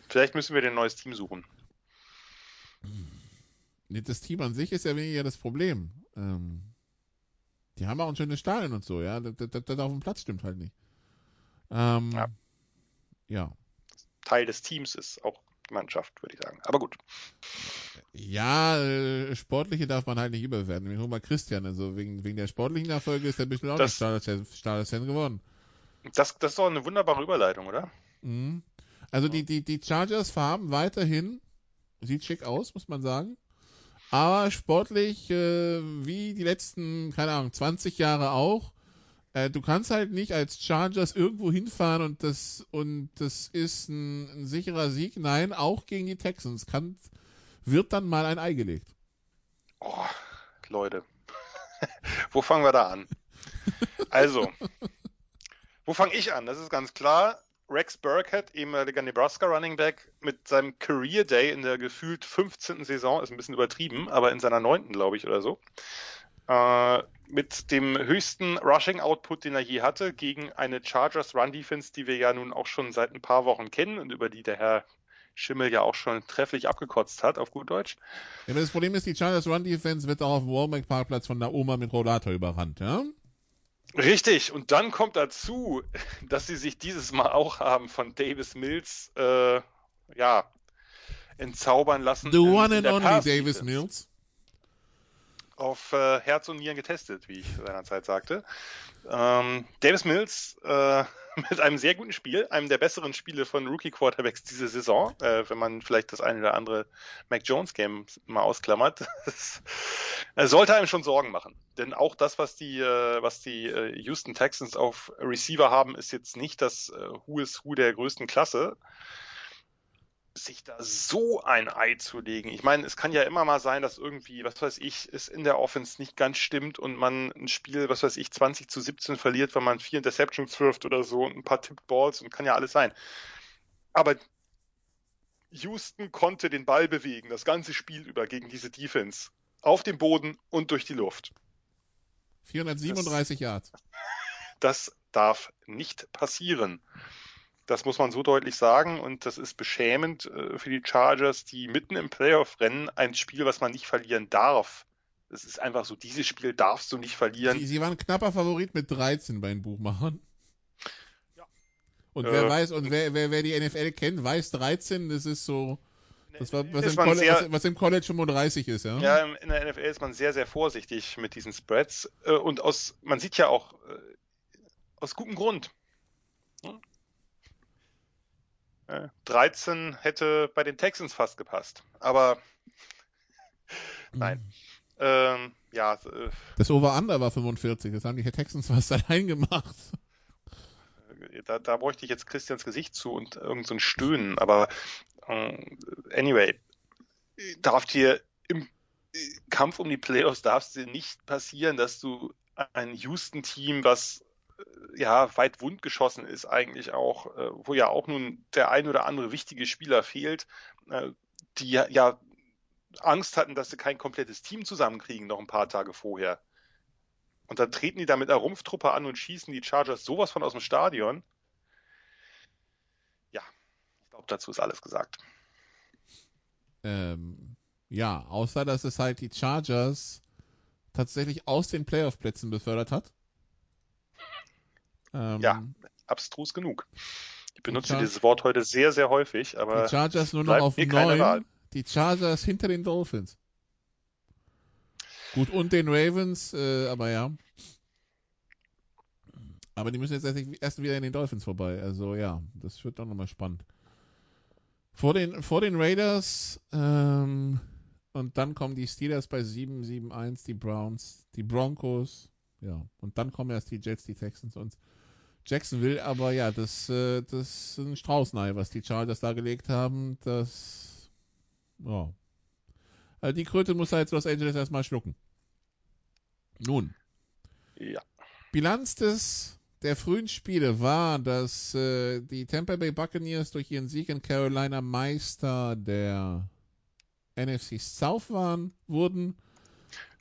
Vielleicht müssen wir dir ein neues Team suchen. Das Team an sich ist ja weniger das Problem. Ähm, die haben auch ein schönes Stadion und so, ja. Das, das, das auf dem Platz stimmt halt nicht. Ähm, ja. ja. Teil des Teams ist auch Mannschaft, würde ich sagen. Aber gut. Ja, äh, sportliche darf man halt nicht überwerten. Wir holen mal Christian, also wegen, wegen der sportlichen Erfolge ist er bestimmt auch das, nicht Stars-Fan geworden. Das, das ist doch eine wunderbare Überleitung, oder? Mhm. Also die, die, die Chargers-Farben weiterhin, sieht schick aus, muss man sagen. Aber sportlich, äh, wie die letzten, keine Ahnung, 20 Jahre auch, äh, du kannst halt nicht als Chargers irgendwo hinfahren und das und das ist ein, ein sicherer Sieg. Nein, auch gegen die Texans kann, wird dann mal ein Ei gelegt. Oh, Leute. wo fangen wir da an? Also, wo fange ich an? Das ist ganz klar. Rex Burkhead, ehemaliger Nebraska Running Back, mit seinem Career Day in der gefühlt 15. Saison, ist ein bisschen übertrieben, aber in seiner neunten, glaube ich, oder so. Äh, mit dem höchsten Rushing Output, den er je hatte, gegen eine Chargers Run Defense, die wir ja nun auch schon seit ein paar Wochen kennen und über die der Herr Schimmel ja auch schon trefflich abgekotzt hat, auf gut Deutsch. Ja, das Problem ist, die Chargers Run Defense wird auch auf dem Walmart Parkplatz von der Oma mit Rollator überrannt, ja? Richtig, und dann kommt dazu, dass sie sich dieses Mal auch haben von Davis Mills, äh, ja, entzaubern lassen. The one and only Davis Mills. Auf äh, Herz und Nieren getestet, wie ich seinerzeit sagte. Ähm, Davis Mills äh, mit einem sehr guten Spiel, einem der besseren Spiele von Rookie Quarterbacks diese Saison, äh, wenn man vielleicht das eine oder andere Mac Jones Game mal ausklammert, das, sollte einem schon Sorgen machen. Denn auch das, was die, äh, was die äh, Houston Texans auf Receiver haben, ist jetzt nicht das äh, Who is Who der größten Klasse sich da so ein Ei zu legen. Ich meine, es kann ja immer mal sein, dass irgendwie, was weiß ich, es in der Offense nicht ganz stimmt und man ein Spiel, was weiß ich, 20 zu 17 verliert, weil man vier Interceptions wirft oder so und ein paar Tipped Balls und kann ja alles sein. Aber Houston konnte den Ball bewegen, das ganze Spiel über gegen diese Defense. Auf dem Boden und durch die Luft. 437 das, Yards. Das darf nicht passieren. Das muss man so deutlich sagen und das ist beschämend äh, für die Chargers, die mitten im Playoff-Rennen ein Spiel, was man nicht verlieren darf. Es ist einfach so, dieses Spiel darfst du nicht verlieren. Sie, sie waren knapper Favorit mit 13 bei den Buchmachern. Ja. Und äh, wer weiß, und wer, wer, wer die NFL kennt, weiß 13, das ist so, das war, was, im College, sehr, was, was, im College 35 ist, ja? Ja, in der NFL ist man sehr, sehr vorsichtig mit diesen Spreads. Äh, und aus, man sieht ja auch, äh, aus gutem Grund. 13 hätte bei den Texans fast gepasst. Aber nein. Mhm. Ähm, ja. Äh, das Over-Under war 45, das haben die Texans fast allein gemacht. Äh, da, da bräuchte ich jetzt Christians Gesicht zu und irgend so ein Stöhnen. Aber äh, anyway, darf dir im Kampf um die Playoffs darf es dir nicht passieren, dass du ein Houston-Team, was ja weit wund geschossen ist eigentlich auch, äh, wo ja auch nun der ein oder andere wichtige Spieler fehlt, äh, die ja Angst hatten, dass sie kein komplettes Team zusammenkriegen noch ein paar Tage vorher. Und dann treten die da mit einer Rumpftruppe an und schießen die Chargers sowas von aus dem Stadion. Ja, ich glaube, dazu ist alles gesagt. Ähm, ja, außer dass es halt die Chargers tatsächlich aus den Playoff-Plätzen befördert hat. Ähm, ja, abstrus genug. Ich benutze dieses Wort heute sehr, sehr häufig, aber. Die Chargers nur noch auf neun. Die Chargers hinter den Dolphins. Gut, und den Ravens, äh, aber ja. Aber die müssen jetzt erst wieder in den Dolphins vorbei. Also ja, das wird doch nochmal spannend. Vor den, vor den Raiders ähm, und dann kommen die Steelers bei 7, 7, 1, die Browns, die Broncos, ja. Und dann kommen erst die Jets, die Texans und Jacksonville. Aber ja, das, äh, das ist ein Straußnei, was die Chargers da gelegt haben. Das, ja. Also die Kröte muss da jetzt Los Angeles erstmal schlucken. Nun. Ja. Bilanz des der frühen Spiele war, dass äh, die Tampa Bay Buccaneers durch ihren Sieg in Carolina Meister der NFC South waren, wurden.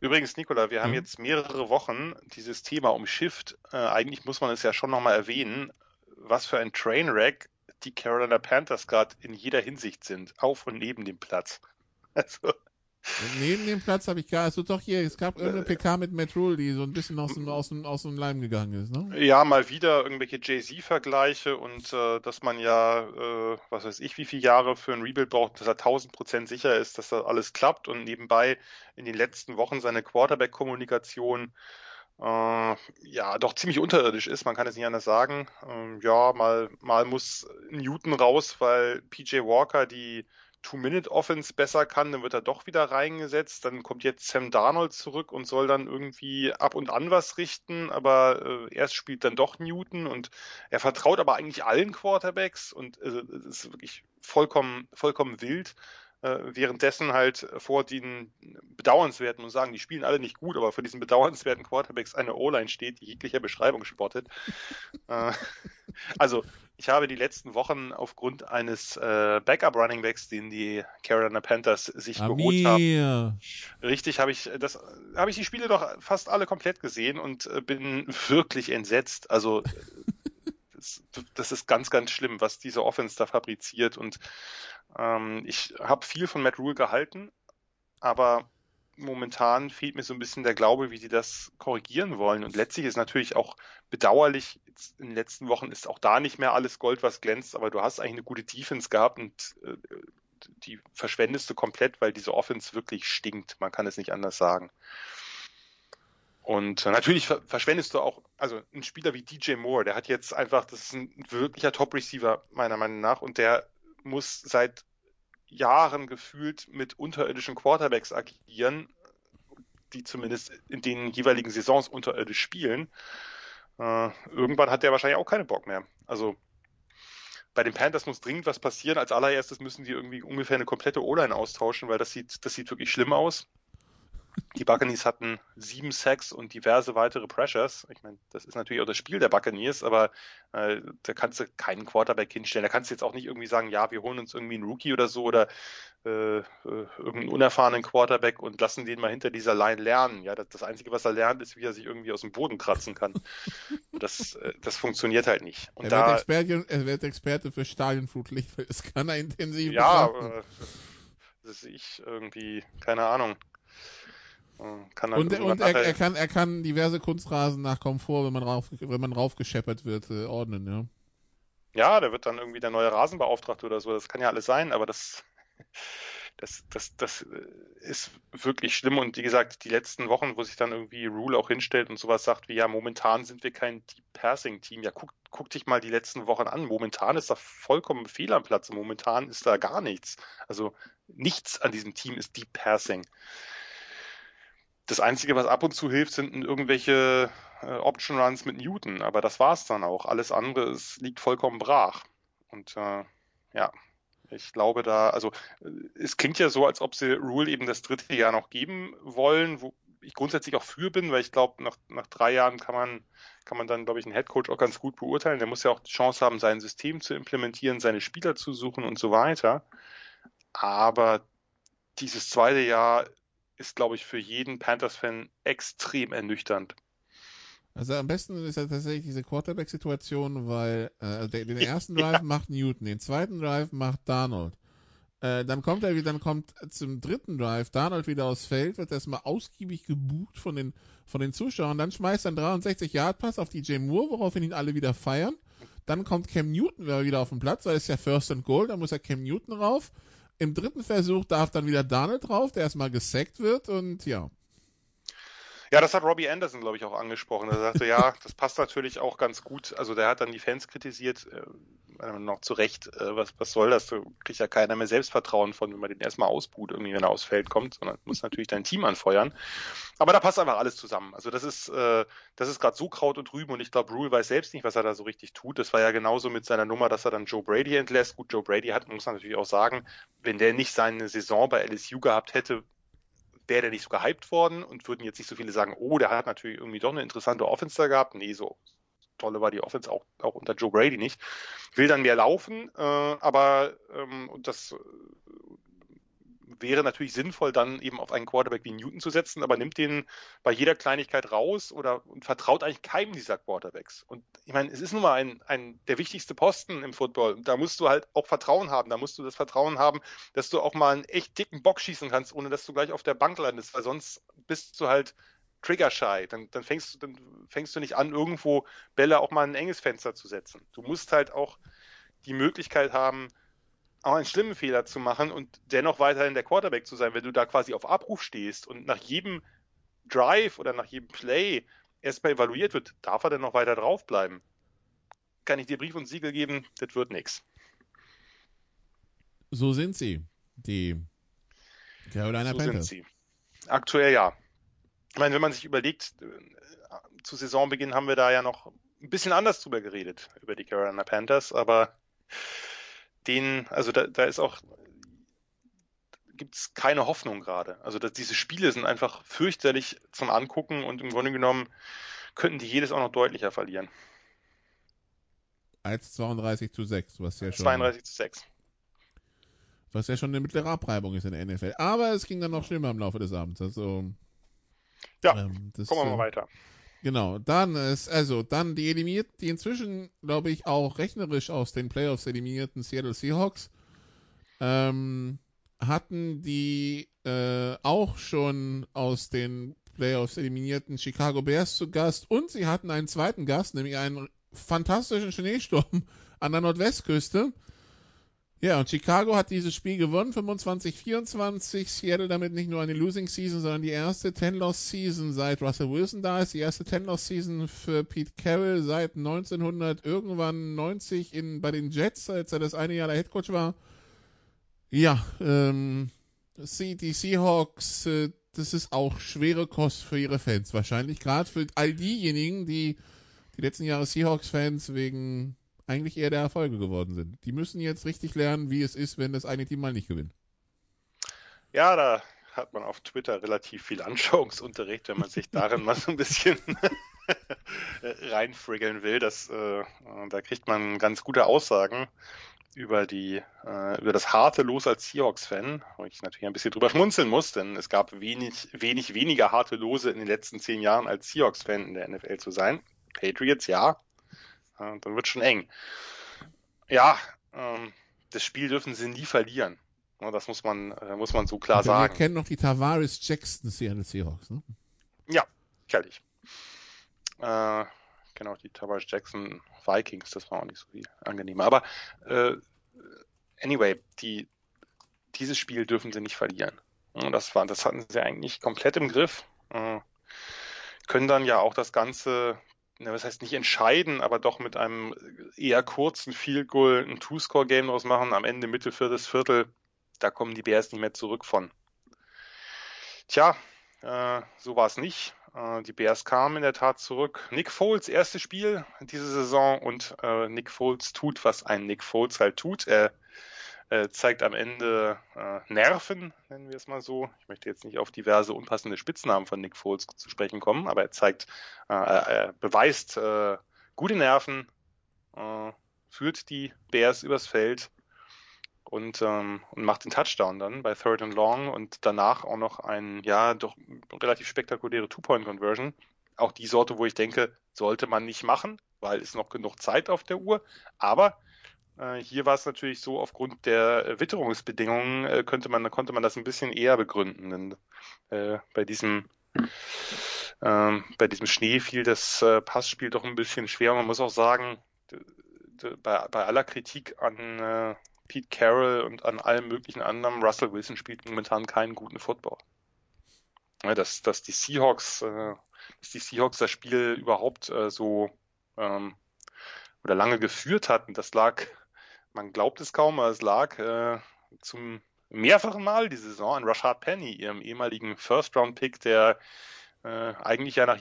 Übrigens, Nicola, wir haben mhm. jetzt mehrere Wochen dieses Thema umschifft. Äh, eigentlich muss man es ja schon nochmal erwähnen, was für ein Trainwreck die Carolina Panthers gerade in jeder Hinsicht sind, auf und neben dem Platz. Also, Neben dem Platz habe ich gar, also doch hier, es gab irgendeine PK mit Matt Rule, die so ein bisschen aus dem, aus dem, aus dem Leim gegangen ist, ne? Ja, mal wieder irgendwelche Jay-Z-Vergleiche und äh, dass man ja, äh, was weiß ich, wie viele Jahre für ein Rebuild braucht, dass er 1000 Prozent sicher ist, dass das alles klappt und nebenbei in den letzten Wochen seine Quarterback-Kommunikation äh, ja doch ziemlich unterirdisch ist, man kann es nicht anders sagen. Ähm, ja, mal, mal muss Newton raus, weil PJ Walker die Two-Minute-Offense besser kann, dann wird er doch wieder reingesetzt. Dann kommt jetzt Sam Darnold zurück und soll dann irgendwie ab und an was richten, aber äh, erst spielt dann doch Newton und er vertraut aber eigentlich allen Quarterbacks und äh, ist wirklich vollkommen, vollkommen wild. Äh, währenddessen halt vor den bedauernswerten, muss sagen, die spielen alle nicht gut, aber für diesen bedauernswerten Quarterbacks eine O-Line steht, die jeglicher Beschreibung spottet. äh, also, ich habe die letzten Wochen aufgrund eines äh, Backup Backs, den die Carolina Panthers sich Amir. geholt haben, richtig, habe ich das, habe ich die Spiele doch fast alle komplett gesehen und äh, bin wirklich entsetzt. Also das, ist ganz, ganz schlimm, was diese Offense da fabriziert und ähm, ich habe viel von Matt Rule gehalten, aber momentan fehlt mir so ein bisschen der Glaube, wie die das korrigieren wollen. Und letztlich ist natürlich auch bedauerlich, in den letzten Wochen ist auch da nicht mehr alles Gold, was glänzt, aber du hast eigentlich eine gute Defense gehabt und äh, die verschwendest du komplett, weil diese Offense wirklich stinkt. Man kann es nicht anders sagen. Und natürlich verschwendest du auch, also ein Spieler wie DJ Moore, der hat jetzt einfach, das ist ein wirklicher Top-Receiver, meiner Meinung nach, und der muss seit Jahren gefühlt mit unterirdischen Quarterbacks agieren, die zumindest in den jeweiligen Saisons unterirdisch spielen. Äh, irgendwann hat der wahrscheinlich auch keinen Bock mehr. Also bei den Panthers muss dringend was passieren. Als allererstes müssen die irgendwie ungefähr eine komplette O-Line austauschen, weil das sieht, das sieht wirklich schlimm aus. Die Buccaneers hatten sieben Sacks und diverse weitere Pressures. Ich meine, das ist natürlich auch das Spiel der Buccaneers, aber äh, da kannst du keinen Quarterback hinstellen. Da kannst du jetzt auch nicht irgendwie sagen, ja, wir holen uns irgendwie einen Rookie oder so oder äh, äh, irgendeinen unerfahrenen Quarterback und lassen den mal hinter dieser Line lernen. Ja, das, das Einzige, was er lernt, ist, wie er sich irgendwie aus dem Boden kratzen kann. das, äh, das funktioniert halt nicht. Und er, da, wird Experte, er wird Experte für Stadionflutlicht, das kann er intensiv Ja, äh, das sehe ich irgendwie, keine Ahnung. Kann und und er, er, kann, er kann diverse Kunstrasen nach Komfort, wenn man, rauf, wenn man raufgescheppert wird, äh, ordnen, ja. Ja, der wird dann irgendwie der neue Rasenbeauftragte oder so. Das kann ja alles sein, aber das, das, das, das ist wirklich schlimm. Und wie gesagt, die letzten Wochen, wo sich dann irgendwie Rule auch hinstellt und sowas sagt, wie ja, momentan sind wir kein Deep Passing Team. Ja, guck, guck dich mal die letzten Wochen an. Momentan ist da vollkommen Fehl am Platz. Momentan ist da gar nichts. Also nichts an diesem Team ist Deep Passing. Das Einzige, was ab und zu hilft, sind irgendwelche äh, Option Runs mit Newton, aber das war's dann auch. Alles andere ist, liegt vollkommen brach. Und äh, ja, ich glaube da, also äh, es klingt ja so, als ob sie Rule eben das dritte Jahr noch geben wollen, wo ich grundsätzlich auch für bin, weil ich glaube, nach, nach drei Jahren kann man, kann man dann, glaube ich, einen Headcoach auch ganz gut beurteilen. Der muss ja auch die Chance haben, sein System zu implementieren, seine Spieler zu suchen und so weiter. Aber dieses zweite Jahr ist, glaube ich, für jeden Panthers-Fan extrem ernüchternd. Also am besten ist ja tatsächlich diese Quarterback-Situation, weil äh, den, den ersten Drive ja. macht Newton, den zweiten Drive macht Darnold. Äh, dann kommt er wieder, dann kommt zum dritten Drive Darnold wieder aufs Feld, wird erstmal ausgiebig gebucht von den, von den Zuschauern, dann schmeißt er einen 63 Yard Pass auf DJ Moore, woraufhin ihn alle wieder feiern. Dann kommt Cam Newton wieder auf den Platz, weil es ja First and Goal, da muss ja Cam Newton rauf. Im dritten Versuch darf dann wieder Darnold drauf, der erstmal gesackt wird und ja. Ja, das hat Robbie Anderson, glaube ich, auch angesprochen. Er sagte, ja, das passt natürlich auch ganz gut. Also der hat dann die Fans kritisiert, äh, noch zu Recht, äh, was, was soll das? Du kriegst ja keiner mehr Selbstvertrauen von, wenn man den erstmal ausbuht, irgendwie, wenn er aufs Feld kommt, sondern muss natürlich dein Team anfeuern. Aber da passt einfach alles zusammen. Also das ist, äh, das ist gerade so Kraut und Rüben und ich glaube, Rule weiß selbst nicht, was er da so richtig tut. Das war ja genauso mit seiner Nummer, dass er dann Joe Brady entlässt. Gut, Joe Brady hat, muss man natürlich auch sagen, wenn der nicht seine Saison bei LSU gehabt hätte, wäre der nicht so gehypt worden und würden jetzt nicht so viele sagen, oh, der hat natürlich irgendwie doch eine interessante Offense da gehabt. Nee, so tolle war die Offense auch, auch unter Joe Brady nicht. Will dann mehr laufen, äh, aber ähm, und das wäre natürlich sinnvoll, dann eben auf einen Quarterback wie Newton zu setzen, aber nimmt den bei jeder Kleinigkeit raus oder vertraut eigentlich keinem dieser Quarterbacks. Und ich meine, es ist nun mal ein, ein der wichtigste Posten im Football. Da musst du halt auch Vertrauen haben. Da musst du das Vertrauen haben, dass du auch mal einen echt dicken Bock schießen kannst, ohne dass du gleich auf der Bank landest, weil sonst bist du halt trigger-shy. Dann, dann, fängst, du, dann fängst du nicht an, irgendwo Bälle auch mal in ein enges Fenster zu setzen. Du musst halt auch die Möglichkeit haben, auch einen schlimmen Fehler zu machen und dennoch weiterhin der Quarterback zu sein, wenn du da quasi auf Abruf stehst und nach jedem Drive oder nach jedem Play erstmal evaluiert wird, darf er denn noch weiter draufbleiben? Kann ich dir Brief und Siegel geben, das wird nichts. So sind sie, die Carolina so Panthers. Sind sie. Aktuell ja. Ich meine, wenn man sich überlegt, äh, zu Saisonbeginn haben wir da ja noch ein bisschen anders drüber geredet, über die Carolina Panthers, aber den, also da, da ist auch, gibt es keine Hoffnung gerade. Also dass diese Spiele sind einfach fürchterlich zum Angucken und im Grunde genommen könnten die jedes auch noch deutlicher verlieren. Als 32 zu 6, was ja schon. 32 zu 6. Was ja schon eine mittlere Abreibung ist in der NFL. Aber es ging dann noch schlimmer im Laufe des Abends. Also. Ja, ähm, das, kommen wir mal äh, weiter. Genau, dann ist, also, dann die eliminiert, die inzwischen, glaube ich, auch rechnerisch aus den Playoffs eliminierten Seattle Seahawks, ähm, hatten die äh, auch schon aus den Playoffs eliminierten Chicago Bears zu Gast und sie hatten einen zweiten Gast, nämlich einen fantastischen Schneesturm an der Nordwestküste. Ja, und Chicago hat dieses Spiel gewonnen, 25-24. Seattle damit nicht nur eine Losing Season, sondern die erste 10-Loss-Season seit Russell Wilson da ist. Die erste 10-Loss-Season für Pete Carroll seit 1900 irgendwann 90 in, bei den Jets, als er das eine Jahr der Headcoach war. Ja, ähm, die Seahawks, äh, das ist auch schwere Kost für ihre Fans. Wahrscheinlich gerade für all diejenigen, die die letzten Jahre Seahawks-Fans wegen eigentlich eher der Erfolge geworden sind. Die müssen jetzt richtig lernen, wie es ist, wenn das eine Team mal nicht gewinnt. Ja, da hat man auf Twitter relativ viel Anschauungsunterricht, wenn man sich darin mal so ein bisschen reinfriggeln will. Das, äh, da kriegt man ganz gute Aussagen über die äh, über das harte Los als Seahawks-Fan, wo ich natürlich ein bisschen drüber schmunzeln muss, denn es gab wenig wenig weniger harte Lose in den letzten zehn Jahren als Seahawks-Fan in der NFL zu sein. Patriots ja, ja, dann wird schon eng. Ja, ähm, das Spiel dürfen sie nie verlieren. Ja, das muss man, äh, muss man so klar sagen. Wir kennen noch die Tavares Jackson Seattle Seahawks, ne? Ja, kenne ich. Äh, kenne auch die Tavares Jackson Vikings, das war auch nicht so viel angenehmer. Aber äh, anyway, die, dieses Spiel dürfen sie nicht verlieren. Und das, war, das hatten sie eigentlich komplett im Griff. Äh, können dann ja auch das Ganze na, was heißt nicht entscheiden, aber doch mit einem eher kurzen Field Goal ein Two-Score-Game draus machen, am Ende Mitte viertes Viertel, da kommen die Bears nicht mehr zurück von. Tja, äh, so war es nicht. Äh, die Bears kamen in der Tat zurück. Nick Foles erstes Spiel diese Saison und äh, Nick Foles tut, was ein Nick Foles halt tut. Er äh, zeigt am Ende äh, Nerven, nennen wir es mal so. Ich möchte jetzt nicht auf diverse unpassende Spitznamen von Nick Foles zu sprechen kommen, aber er zeigt, äh, er beweist äh, gute Nerven, äh, führt die Bears übers Feld und, ähm, und macht den Touchdown dann bei Third and Long und danach auch noch ein, ja, doch relativ spektakuläre Two-Point-Conversion. Auch die Sorte, wo ich denke, sollte man nicht machen, weil es noch genug Zeit auf der Uhr. Aber äh, hier war es natürlich so, aufgrund der Witterungsbedingungen äh, könnte man, konnte man das ein bisschen eher begründen. Denn, äh, bei diesem ähm, bei diesem Schnee fiel das äh, Passspiel doch ein bisschen schwer. Man muss auch sagen, bei, bei aller Kritik an äh, Pete Carroll und an allem möglichen anderen, Russell Wilson spielt momentan keinen guten Football. Ja, dass, dass die Seahawks, äh, dass die Seahawks das Spiel überhaupt äh, so ähm, oder lange geführt hatten, das lag, man glaubt es kaum, aber es lag äh, zum mehrfachen Mal die Saison an Rashad Penny, ihrem ehemaligen First-Round-Pick, der äh, eigentlich ja nach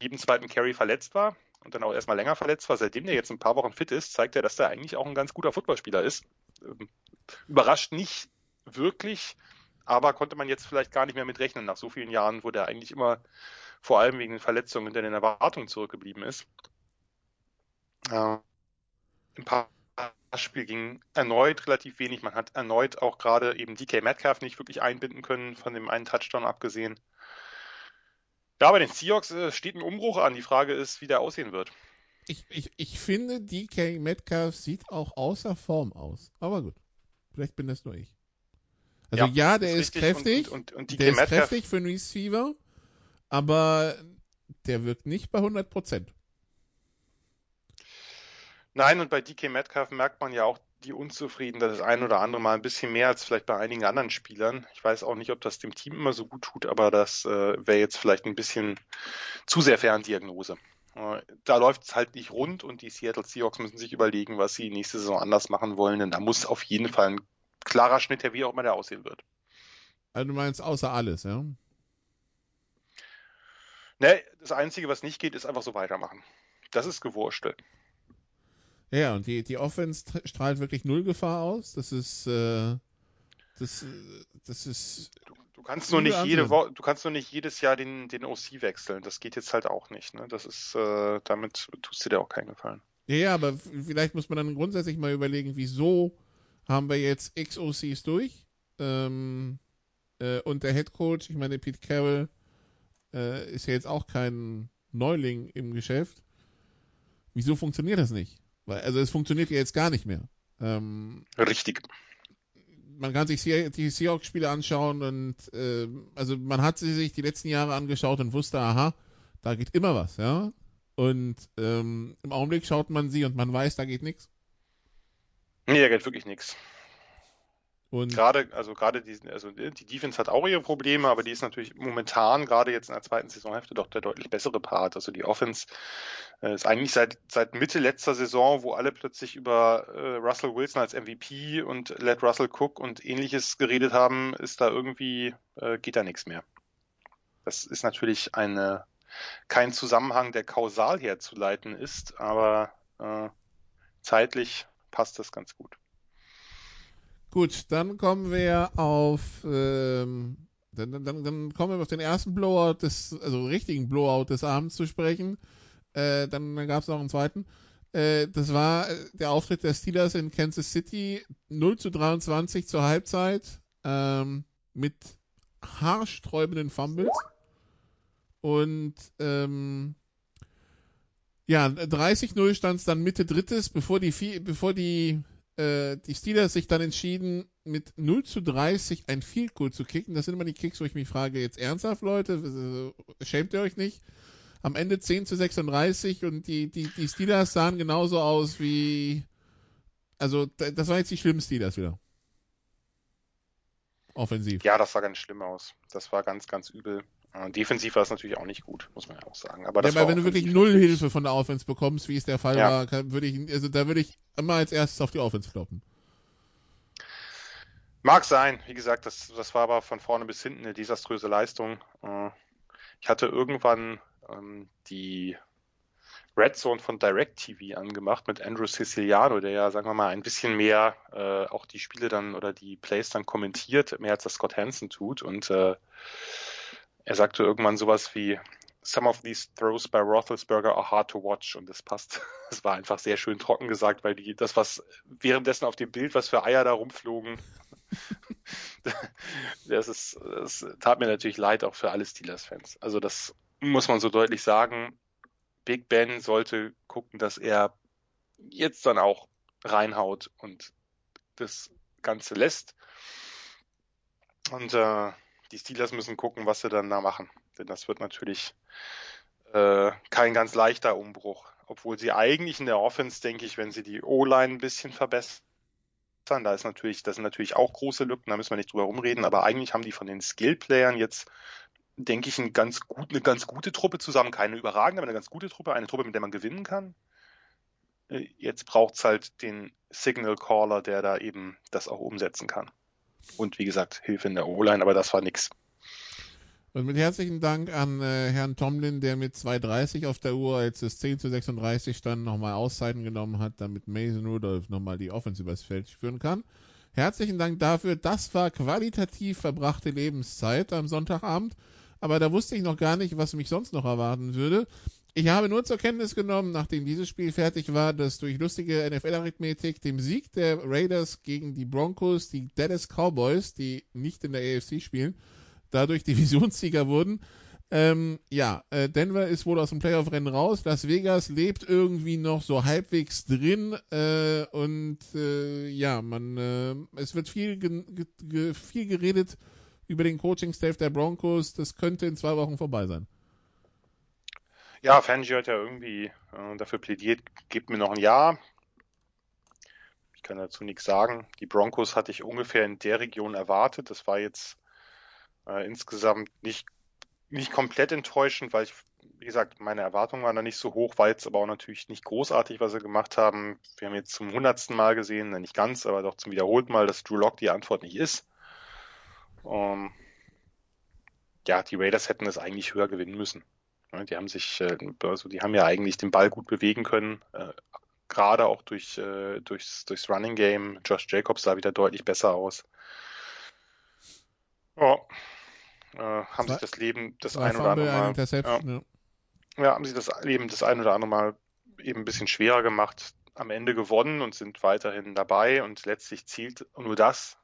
jedem zweiten Carry verletzt war und dann auch erstmal länger verletzt war. Seitdem der jetzt ein paar Wochen fit ist, zeigt er, dass der eigentlich auch ein ganz guter Footballspieler ist. Ähm, überrascht nicht wirklich, aber konnte man jetzt vielleicht gar nicht mehr mit rechnen nach so vielen Jahren, wo der eigentlich immer vor allem wegen den Verletzungen hinter den Erwartungen zurückgeblieben ist. Äh, ein paar Spiel ging erneut relativ wenig. Man hat erneut auch gerade eben DK Metcalf nicht wirklich einbinden können, von dem einen Touchdown abgesehen. Ja, bei den Seahawks äh, steht ein Umbruch an. Die Frage ist, wie der aussehen wird. Ich, ich, ich finde, DK Metcalf sieht auch außer Form aus. Aber gut, vielleicht bin das nur ich. Also ja, ja der ist, ist kräftig. Und, und, und der ist kräftig für einen Receiver, aber der wirkt nicht bei 100 Prozent. Nein, und bei DK Metcalf merkt man ja auch die Unzufriedenheit das ein oder andere Mal ein bisschen mehr als vielleicht bei einigen anderen Spielern. Ich weiß auch nicht, ob das dem Team immer so gut tut, aber das äh, wäre jetzt vielleicht ein bisschen zu sehr Ferndiagnose. Äh, da läuft es halt nicht rund und die Seattle Seahawks müssen sich überlegen, was sie nächste Saison anders machen wollen, denn da muss auf jeden Fall ein klarer Schnitt her, wie auch immer der aussehen wird. Also du meinst außer alles, ja? Ne, das Einzige, was nicht geht, ist einfach so weitermachen. Das ist gewurschtelt. Ja, und die, die Offense strahlt wirklich null Gefahr aus. Das ist, äh, das, das ist. Du, du kannst nur nicht jede Woche, du kannst nur nicht jedes Jahr den, den OC wechseln. Das geht jetzt halt auch nicht. Ne? Das ist, äh, damit tust du dir auch keinen Gefallen. Ja, ja, aber vielleicht muss man dann grundsätzlich mal überlegen, wieso haben wir jetzt X-OCs durch? Ähm, äh, und der Head Coach, ich meine, Pete Carroll äh, ist ja jetzt auch kein Neuling im Geschäft. Wieso funktioniert das nicht? Also es funktioniert ja jetzt gar nicht mehr. Ähm, Richtig. Man kann sich die Seahawks-Spiele anschauen und äh, also man hat sie sich die letzten Jahre angeschaut und wusste, aha, da geht immer was, ja. Und ähm, im Augenblick schaut man sie und man weiß, da geht nichts. Nee, da geht wirklich nichts. Und gerade, also gerade diesen, also die Defense hat auch ihre Probleme, aber die ist natürlich momentan, gerade jetzt in der zweiten Saisonhälfte, doch der deutlich bessere Part. Also die Offense äh, ist eigentlich seit, seit Mitte letzter Saison, wo alle plötzlich über äh, Russell Wilson als MVP und Let Russell Cook und ähnliches geredet haben, ist da irgendwie, äh, geht da nichts mehr. Das ist natürlich eine, kein Zusammenhang, der kausal herzuleiten ist, aber äh, zeitlich passt das ganz gut. Gut, dann kommen wir auf, ähm, dann, dann, dann kommen wir auf den ersten Blowout des, also richtigen Blowout des Abends zu sprechen. Äh, dann gab es noch einen zweiten. Äh, das war äh, der Auftritt der Steelers in Kansas City, 0 zu 23 zur Halbzeit, ähm, mit haarsträubenden Fumbles. Und ähm, ja, 30-0 stand es dann Mitte drittes, bevor die, bevor die äh, die Steelers sich dann entschieden, mit 0 zu 30 ein Field Goal zu kicken. Das sind immer die Kicks, wo ich mich frage, jetzt ernsthaft, Leute, schämt ihr euch nicht? Am Ende 10 zu 36 und die, die, die Steelers sahen genauso aus wie, also das war jetzt die schlimmen Steelers wieder. Offensiv. Ja, das sah ganz schlimm aus. Das war ganz, ganz übel. Defensiv war es natürlich auch nicht gut, muss man ja auch sagen. Aber, ja, aber wenn du wirklich null Hilfe von der Offense bekommst, wie es der Fall ja. war, würde ich, also da würde ich immer als erstes auf die Offense kloppen. Mag sein, wie gesagt, das, das war aber von vorne bis hinten eine desaströse Leistung. Äh, ich hatte irgendwann ähm, die Red Zone von DirecTV angemacht mit Andrew Siciliano, der ja, sagen wir mal, ein bisschen mehr äh, auch die Spiele dann oder die Plays dann kommentiert, mehr als das Scott Hansen tut. Und äh, er sagte irgendwann sowas wie, Some of these throws by Roethlisberger are hard to watch und das passt. Es war einfach sehr schön trocken gesagt, weil die, das, was währenddessen auf dem Bild, was für Eier da rumflogen, das ist, das tat mir natürlich leid, auch für alle Steelers-Fans. Also das muss man so deutlich sagen. Big Ben sollte gucken, dass er jetzt dann auch reinhaut und das Ganze lässt. Und äh, die Steelers müssen gucken, was sie dann da machen. Denn das wird natürlich äh, kein ganz leichter Umbruch. obwohl sie eigentlich in der Offense, denke ich, wenn sie die O-Line ein bisschen verbessern, da ist natürlich, das sind natürlich auch große Lücken, da müssen wir nicht drüber rumreden, aber eigentlich haben die von den Skill-Playern jetzt, denke ich, ein ganz gut, eine ganz gute Truppe zusammen, keine überragende, aber eine ganz gute Truppe, eine Truppe, mit der man gewinnen kann. Äh, jetzt braucht's halt den Signal Caller, der da eben das auch umsetzen kann. Und wie gesagt, Hilfe in der O-Line, aber das war nix. Und mit herzlichen Dank an äh, Herrn Tomlin, der mit 2,30 auf der Uhr, als es 10 zu 36 stand, nochmal Auszeiten genommen hat, damit Mason Rudolph nochmal die Offense übers Feld führen kann. Herzlichen Dank dafür. Das war qualitativ verbrachte Lebenszeit am Sonntagabend. Aber da wusste ich noch gar nicht, was mich sonst noch erwarten würde. Ich habe nur zur Kenntnis genommen, nachdem dieses Spiel fertig war, dass durch lustige NFL-Arithmetik dem Sieg der Raiders gegen die Broncos, die Dallas Cowboys, die nicht in der AFC spielen, dadurch Divisionssieger wurden. Ähm, ja, äh, Denver ist wohl aus dem Playoff-Rennen raus. Las Vegas lebt irgendwie noch so halbwegs drin äh, und äh, ja, man, äh, es wird viel, ge ge viel geredet über den Coaching-Staff der Broncos. Das könnte in zwei Wochen vorbei sein. Ja, Fangio hat ja irgendwie äh, dafür plädiert, gebt mir noch ein Jahr. Ich kann dazu nichts sagen. Die Broncos hatte ich ungefähr in der Region erwartet. Das war jetzt äh, insgesamt nicht, nicht komplett enttäuschend, weil ich, wie gesagt, meine Erwartungen waren da nicht so hoch, war jetzt aber auch natürlich nicht großartig, was sie gemacht haben. Wir haben jetzt zum hundertsten Mal gesehen, nicht ganz, aber doch zum wiederholten Mal, dass Drew Lock die Antwort nicht ist. Ähm, ja, die Raiders hätten es eigentlich höher gewinnen müssen. Die haben sich, äh, also die haben ja eigentlich den Ball gut bewegen können, äh, gerade auch durch, äh, durchs, durchs Running Game. Josh Jacobs sah wieder deutlich besser aus. Ja, äh, haben sich das Leben das ein oder andere Mal. Ja. ja, haben sich das Leben das ein oder andere Mal eben ein bisschen schwerer gemacht, am Ende gewonnen und sind weiterhin dabei und letztlich zielt nur das.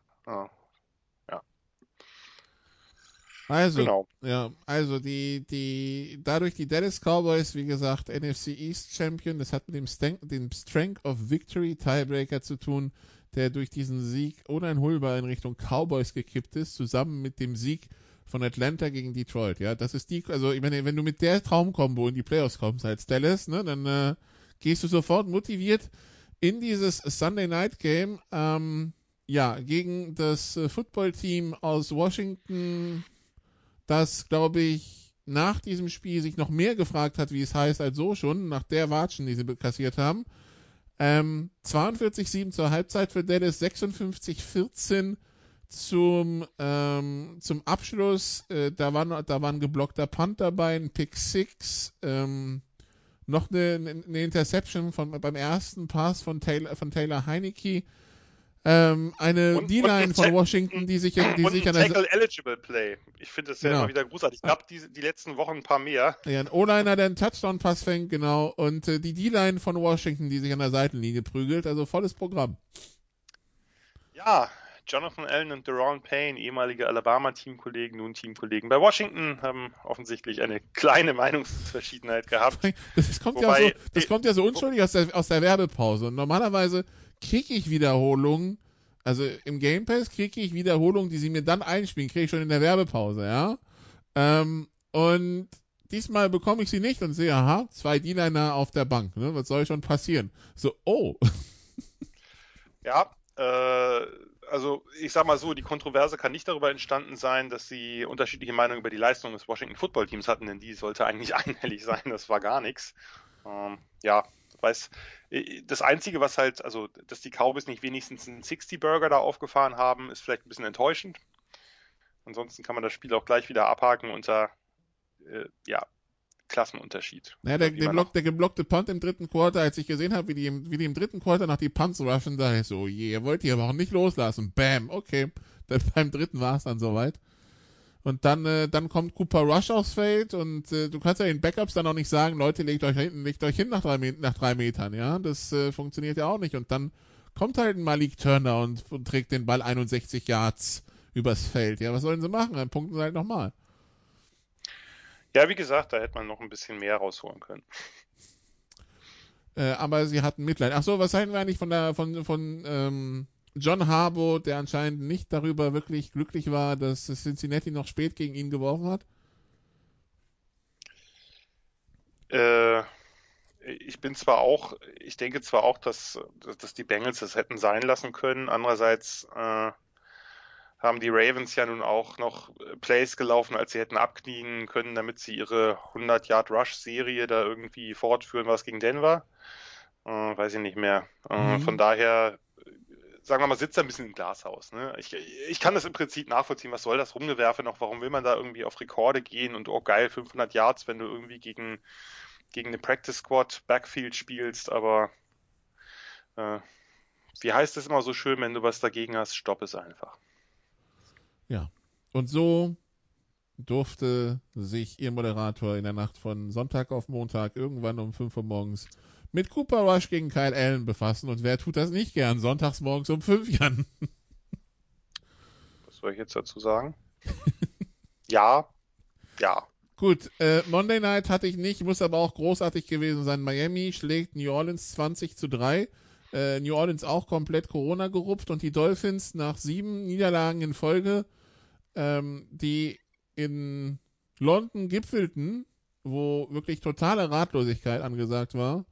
Also, genau. ja, also die, die, dadurch die Dallas Cowboys, wie gesagt, NFC East Champion, das hat mit dem, Sten dem Strength of Victory Tiebreaker zu tun, der durch diesen Sieg uneinholbar in Richtung Cowboys gekippt ist, zusammen mit dem Sieg von Atlanta gegen Detroit. Ja, das ist die, also ich meine, wenn du mit der Traumkombo in die Playoffs kommst als Dallas, ne, dann äh, gehst du sofort motiviert in dieses Sunday Night Game, ähm, ja, gegen das äh, Footballteam aus Washington, das, glaube ich, nach diesem Spiel sich noch mehr gefragt hat, wie es heißt, als so schon, nach der Watschen, die sie kassiert haben. Ähm, 42-7 zur Halbzeit für Dallas, 56-14 zum, ähm, zum Abschluss. Äh, da, war, da war ein geblockter Punt dabei, ein Pick 6, ähm, noch eine, eine Interception von, beim ersten Pass von Taylor, von Taylor Heineke. Ähm, eine D-Line von Washington, die sich, die sich an der Tackle eligible Play. Ich finde das ja genau. immer wieder großartig. Ich gab die, die letzten Wochen ein paar mehr. Ja, ein O-Liner, der einen Touchdown-Pass fängt, genau. Und äh, die D-Line von Washington, die sich an der Seitenlinie prügelt. Also volles Programm. Ja, Jonathan Allen und Deron Payne, ehemalige Alabama-Teamkollegen, nun Teamkollegen bei Washington, haben offensichtlich eine kleine Meinungsverschiedenheit gehabt. Das kommt, Wobei, ja, so, das kommt ja so unschuldig aus der, aus der Werbepause. Und normalerweise kriege ich Wiederholungen, also im Game Pass kriege ich Wiederholungen, die sie mir dann einspielen, kriege ich schon in der Werbepause, ja. Ähm, und diesmal bekomme ich sie nicht und sehe, aha, zwei D-Liner auf der Bank, ne? Was soll schon passieren? So, oh. Ja, äh, also ich sag mal so, die Kontroverse kann nicht darüber entstanden sein, dass sie unterschiedliche Meinungen über die Leistung des Washington Football Teams hatten, denn die sollte eigentlich einhellig sein, das war gar nichts. Ähm, ja, weiß, äh, das Einzige, was halt, also, dass die Cowboys nicht wenigstens einen 60 Burger da aufgefahren haben, ist vielleicht ein bisschen enttäuschend. Ansonsten kann man das Spiel auch gleich wieder abhaken unter, äh, ja, Klassenunterschied. Naja, der, der, Block, der geblockte Punt im dritten Quarter, als ich gesehen habe, wie die, im, wie die im dritten Quarter nach die Punts rushen, da ich so, je, ihr wollt die aber auch nicht loslassen. Bam, okay. Dann beim dritten war es dann soweit. Und dann, äh, dann kommt Cooper Rush aufs Feld und äh, du kannst ja den Backups dann auch nicht sagen, Leute, legt euch hinten, legt euch hin nach drei, nach drei Metern, ja. Das äh, funktioniert ja auch nicht. Und dann kommt halt ein Malik Turner und, und trägt den Ball 61 Yards übers Feld. Ja, was sollen sie machen? Dann punkten sie halt nochmal. Ja, wie gesagt, da hätte man noch ein bisschen mehr rausholen können. Äh, aber sie hatten Mitleid. Ach so, was halten wir eigentlich von der von von ähm, John Harbaugh, der anscheinend nicht darüber wirklich glücklich war, dass Cincinnati noch spät gegen ihn geworfen hat? Äh, ich bin zwar auch, ich denke zwar auch, dass, dass die Bengals das hätten sein lassen können. Andererseits äh, haben die Ravens ja nun auch noch Plays gelaufen, als sie hätten abknien können, damit sie ihre 100 Yard Rush Serie da irgendwie fortführen, was gegen Denver. Äh, weiß ich nicht mehr. Äh, mhm. Von daher sagen wir mal, sitzt er ein bisschen im Glashaus. Ne? Ich, ich kann das im Prinzip nachvollziehen. Was soll das Rumgewerfe noch? Warum will man da irgendwie auf Rekorde gehen und oh geil, 500 Yards, wenn du irgendwie gegen, gegen eine Practice Squad Backfield spielst, aber äh, wie heißt es immer so schön, wenn du was dagegen hast, stopp es einfach. Ja, und so durfte sich ihr Moderator in der Nacht von Sonntag auf Montag irgendwann um 5 Uhr morgens mit Cooper Rush gegen Kyle Allen befassen. Und wer tut das nicht gern? Sonntags morgens um 5 Jan. Was soll ich jetzt dazu sagen? ja, ja. Gut, äh, Monday Night hatte ich nicht, muss aber auch großartig gewesen sein. Miami schlägt New Orleans 20 zu 3. Äh, New Orleans auch komplett Corona gerupft und die Dolphins nach sieben Niederlagen in Folge, ähm, die in London gipfelten, wo wirklich totale Ratlosigkeit angesagt war,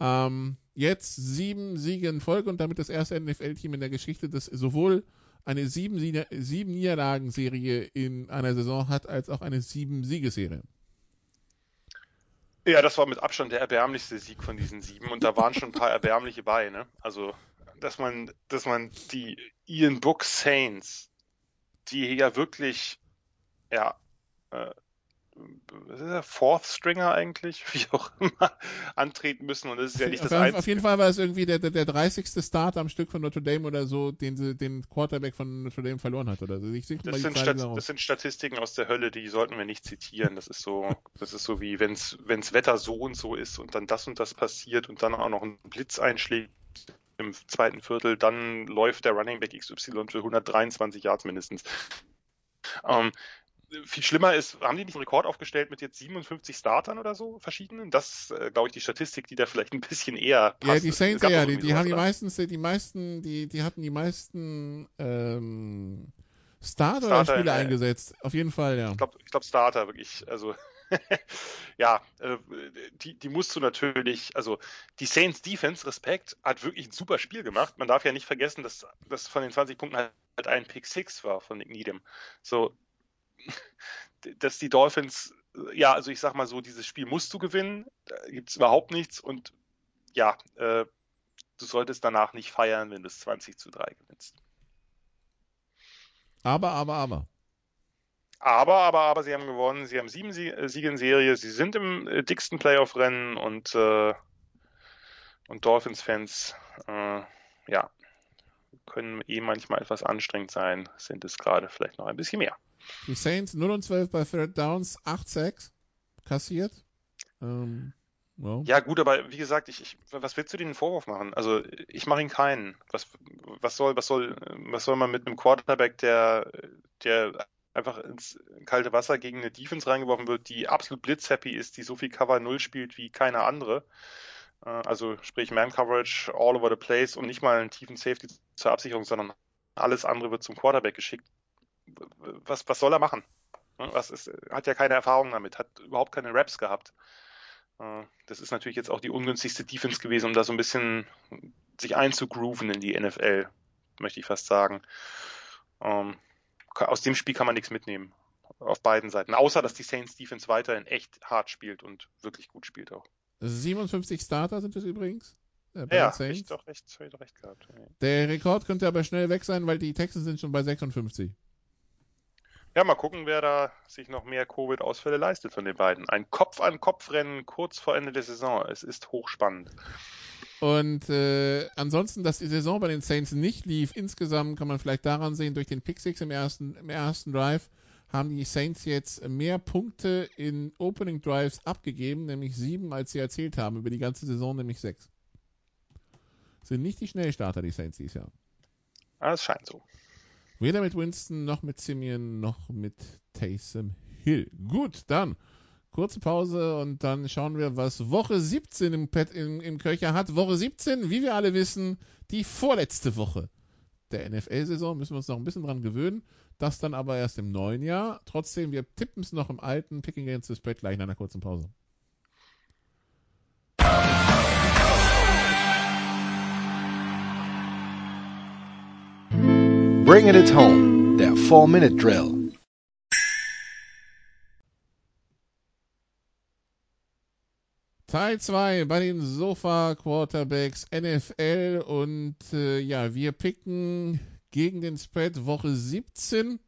ähm, jetzt sieben Siege in Folge und damit das erste NFL-Team in der Geschichte, das sowohl eine sieben, sieben Niederlagenserie in einer Saison hat, als auch eine sieben Siegeserie. Ja, das war mit Abstand der erbärmlichste Sieg von diesen sieben und da waren schon ein paar erbärmliche bei, ne? Also, dass man, dass man die Ian Book Saints, die ja wirklich, ja, äh, Fourth Stringer eigentlich, wie auch immer, antreten müssen und das ist ja nicht das auf, Einzige. Auf jeden Fall war es irgendwie der, der, der 30. Start am Stück von Notre Dame oder so, den sie, den Quarterback von Notre Dame verloren hat oder so. Ich das, sind Stat das sind Statistiken aus der Hölle, die sollten wir nicht zitieren. Das ist so, das ist so wie, wenn's, wenn's Wetter so und so ist und dann das und das passiert und dann auch noch ein Blitz einschlägt im zweiten Viertel, dann läuft der Running Back XY für 123 Yards mindestens. Ähm, viel schlimmer ist, haben die nicht einen Rekord aufgestellt mit jetzt 57 Startern oder so verschiedenen? Das, äh, glaube ich, die Statistik, die da vielleicht ein bisschen eher passt. Ja, die Saints, ja, die, die haben die meisten, die meisten, die, die hatten die meisten ähm, Starter, Starter oder Spieler äh, eingesetzt. Auf jeden Fall, ja. Ich glaube, ich glaub Starter wirklich. Also ja, äh, die, die musst du natürlich, also die Saints Defense, Respekt, hat wirklich ein super Spiel gemacht. Man darf ja nicht vergessen, dass das von den 20 Punkten halt ein Pick 6 war von Nick Needham. So, dass die Dolphins, ja, also ich sag mal so, dieses Spiel musst du gewinnen, da gibt es überhaupt nichts und ja, äh, du solltest danach nicht feiern, wenn du es 20 zu 3 gewinnst. Aber, aber, aber. Aber, aber, aber, sie haben gewonnen. Sie haben sieben äh, Siege in Serie. Sie sind im äh, dicksten Playoff-Rennen und, äh, und Dolphins-Fans, äh, ja, können eh manchmal etwas anstrengend sein, sind es gerade vielleicht noch ein bisschen mehr. Die Saints 0 und 12 bei Third Downs, 8-6 kassiert. Ähm, well. Ja, gut, aber wie gesagt, ich, ich, was willst du denen einen Vorwurf machen? Also ich mache ihn keinen. Was, was soll, was soll, was soll man mit einem Quarterback, der, der einfach ins kalte Wasser gegen eine Defense reingeworfen wird, die absolut blitzhappy ist, die so viel Cover 0 spielt wie keine andere. Äh, also sprich Man Coverage all over the place und nicht mal einen tiefen Safety zur Absicherung, sondern alles andere wird zum Quarterback geschickt was, was soll er machen? Ne, was ist, hat ja keine Erfahrung damit, hat überhaupt keine Raps gehabt. Äh, das ist natürlich jetzt auch die ungünstigste Defense gewesen, um da so ein bisschen sich einzugrooven in die NFL, möchte ich fast sagen. Ähm, aus dem Spiel kann man nichts mitnehmen. Auf beiden Seiten. Außer, dass die Saints Defense weiterhin echt hart spielt und wirklich gut spielt auch. 57 Starter sind es übrigens. Äh, ja, ich doch recht, ich doch recht gehabt. Der Rekord könnte aber schnell weg sein, weil die Texans sind schon bei 56. Ja, mal gucken, wer da sich noch mehr Covid-Ausfälle leistet von den beiden. Ein Kopf-an-Kopf-Rennen kurz vor Ende der Saison. Es ist hochspannend. Und äh, ansonsten, dass die Saison bei den Saints nicht lief, insgesamt kann man vielleicht daran sehen, durch den Pick Six im ersten, im ersten Drive haben die Saints jetzt mehr Punkte in Opening Drives abgegeben, nämlich sieben, als sie erzählt haben, über die ganze Saison nämlich sechs. Sind nicht die Schnellstarter, die Saints dieses Jahr. Ah, es scheint so. Weder mit Winston noch mit Simeon noch mit Taysom Hill. Gut, dann kurze Pause und dann schauen wir, was Woche 17 im, Pet, im, im Köcher hat. Woche 17, wie wir alle wissen, die vorletzte Woche der NFL-Saison. Müssen wir uns noch ein bisschen dran gewöhnen. Das dann aber erst im neuen Jahr. Trotzdem, wir tippen es noch im alten Picking the Spread gleich in einer kurzen Pause. Bringing It Home, der 4-Minute-Drill. Teil 2 bei den Sofa Quarterbacks NFL und äh, ja, wir picken gegen den Spread Woche 17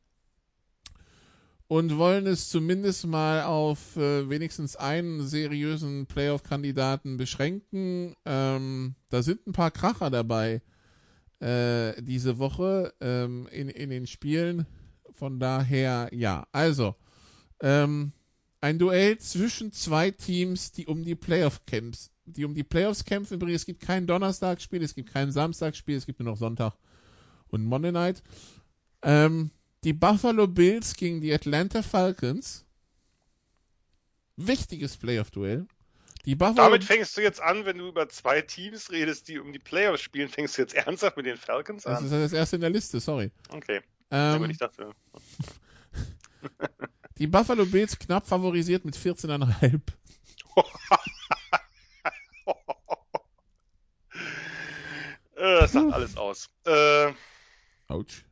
und wollen es zumindest mal auf äh, wenigstens einen seriösen Playoff-Kandidaten beschränken. Ähm, da sind ein paar Kracher dabei äh, diese Woche ähm, in, in den Spielen. Von daher, ja. Also, ähm, ein Duell zwischen zwei Teams, die um die Playoff-Camps, die um die Playoffs kämpfen. Übrigens, es gibt kein Donnerstagsspiel, es gibt kein Samstagsspiel, es gibt nur noch Sonntag und Monday Night. Ähm, die Buffalo Bills gegen die Atlanta Falcons. Wichtiges Playoff-Duell. Die Buffalo Damit fängst du jetzt an, wenn du über zwei Teams redest, die um die Playoffs spielen, fängst du jetzt ernsthaft mit den Falcons an? Das ist das erste in der Liste, sorry. Okay. Ähm, ich dachte. die Buffalo Bills knapp favorisiert mit 14,5. Äh, das sagt alles aus. Äh, Autsch.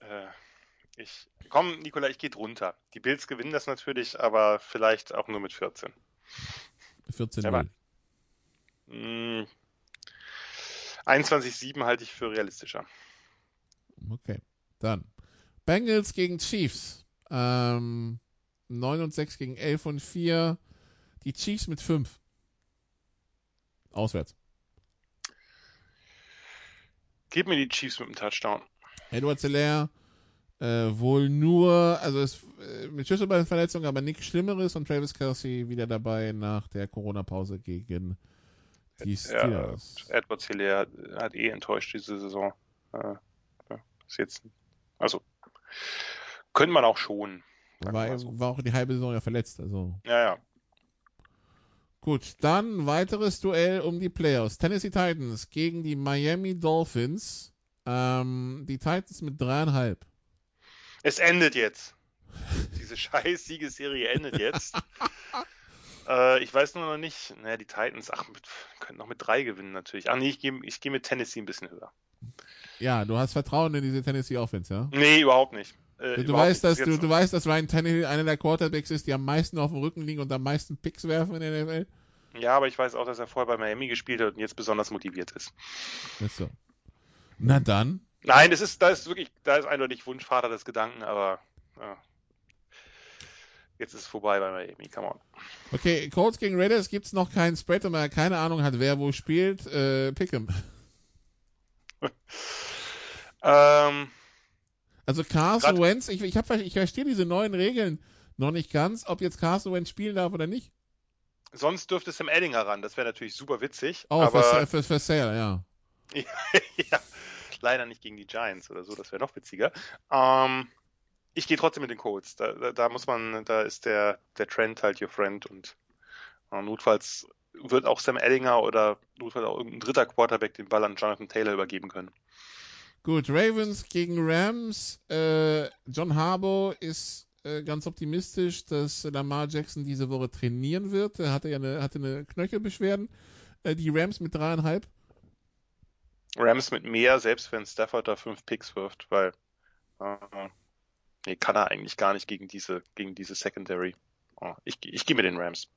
Äh, ich, komm, Nikola, ich gehe drunter. Die Bills gewinnen das natürlich, aber vielleicht auch nur mit 14. 14 ja, 21-7 halte ich für realistischer. Okay, dann. Bengals gegen Chiefs. Ähm, 9 und 6 gegen 11 und 4. Die Chiefs mit 5. Auswärts. Gib mir die Chiefs mit dem Touchdown. Edward Zeller äh, wohl nur, also es, äh, mit Schlüsselbeinverletzung, aber nichts Schlimmeres und Travis Kelsey wieder dabei nach der Corona-Pause gegen die Steelers. Ja, Edward Zeller hat eh enttäuscht diese Saison. Äh, ist jetzt, also könnte man auch schon. War, so. war auch die halbe Saison ja verletzt, also. Ja, ja. Gut, dann weiteres Duell um die Playoffs. Tennessee Titans gegen die Miami Dolphins. Ähm, die Titans mit dreieinhalb. Es endet jetzt. Diese scheiß Siegesserie endet jetzt. äh, ich weiß nur noch nicht. Naja, die Titans, ach, mit, können noch mit drei gewinnen natürlich. Ach nee, ich gehe ich geh mit Tennessee ein bisschen höher. Ja, du hast Vertrauen in diese Tennessee Offense, ja? Nee, überhaupt nicht. Äh, du, weißt, dass, du, du weißt, dass Ryan Tannehill einer der Quarterbacks ist, die am meisten auf dem Rücken liegen und am meisten Picks werfen in der NFL? Ja, aber ich weiß auch, dass er vorher bei Miami gespielt hat und jetzt besonders motiviert ist. ist so. Na dann. Nein, das ist, da ist wirklich, da ist eindeutig Wunschvater des Gedanken, aber ja. jetzt ist es vorbei bei Miami, come on. Okay, Colts gegen Raiders gibt es noch keinen Spread, und man keine Ahnung hat, wer wo spielt. Äh, Pick'em. ähm, also Carson Wentz, ich, ich, ich verstehe diese neuen Regeln noch nicht ganz, ob jetzt Carson Wentz spielen darf oder nicht. Sonst dürfte Sam Ellinger ran, das wäre natürlich super witzig. Oh, aber... für, für, für Sale, ja. ja. Leider nicht gegen die Giants oder so, das wäre noch witziger. Ähm, ich gehe trotzdem mit den Colts. Da, da, da, muss man, da ist der, der Trend halt your friend und äh, notfalls wird auch Sam Ellinger oder notfalls auch irgendein dritter Quarterback den Ball an Jonathan Taylor übergeben können. Gut, Ravens gegen Rams. Äh, John Harbour ist äh, ganz optimistisch, dass Lamar Jackson diese Woche trainieren wird. Er hatte ja eine, hatte eine Knöchelbeschwerden. Äh, die Rams mit dreieinhalb. Rams mit mehr, selbst wenn Stafford da fünf Picks wirft, weil äh, nee, kann er eigentlich gar nicht gegen diese, gegen diese Secondary. Oh, ich, ich gehe mit den Rams.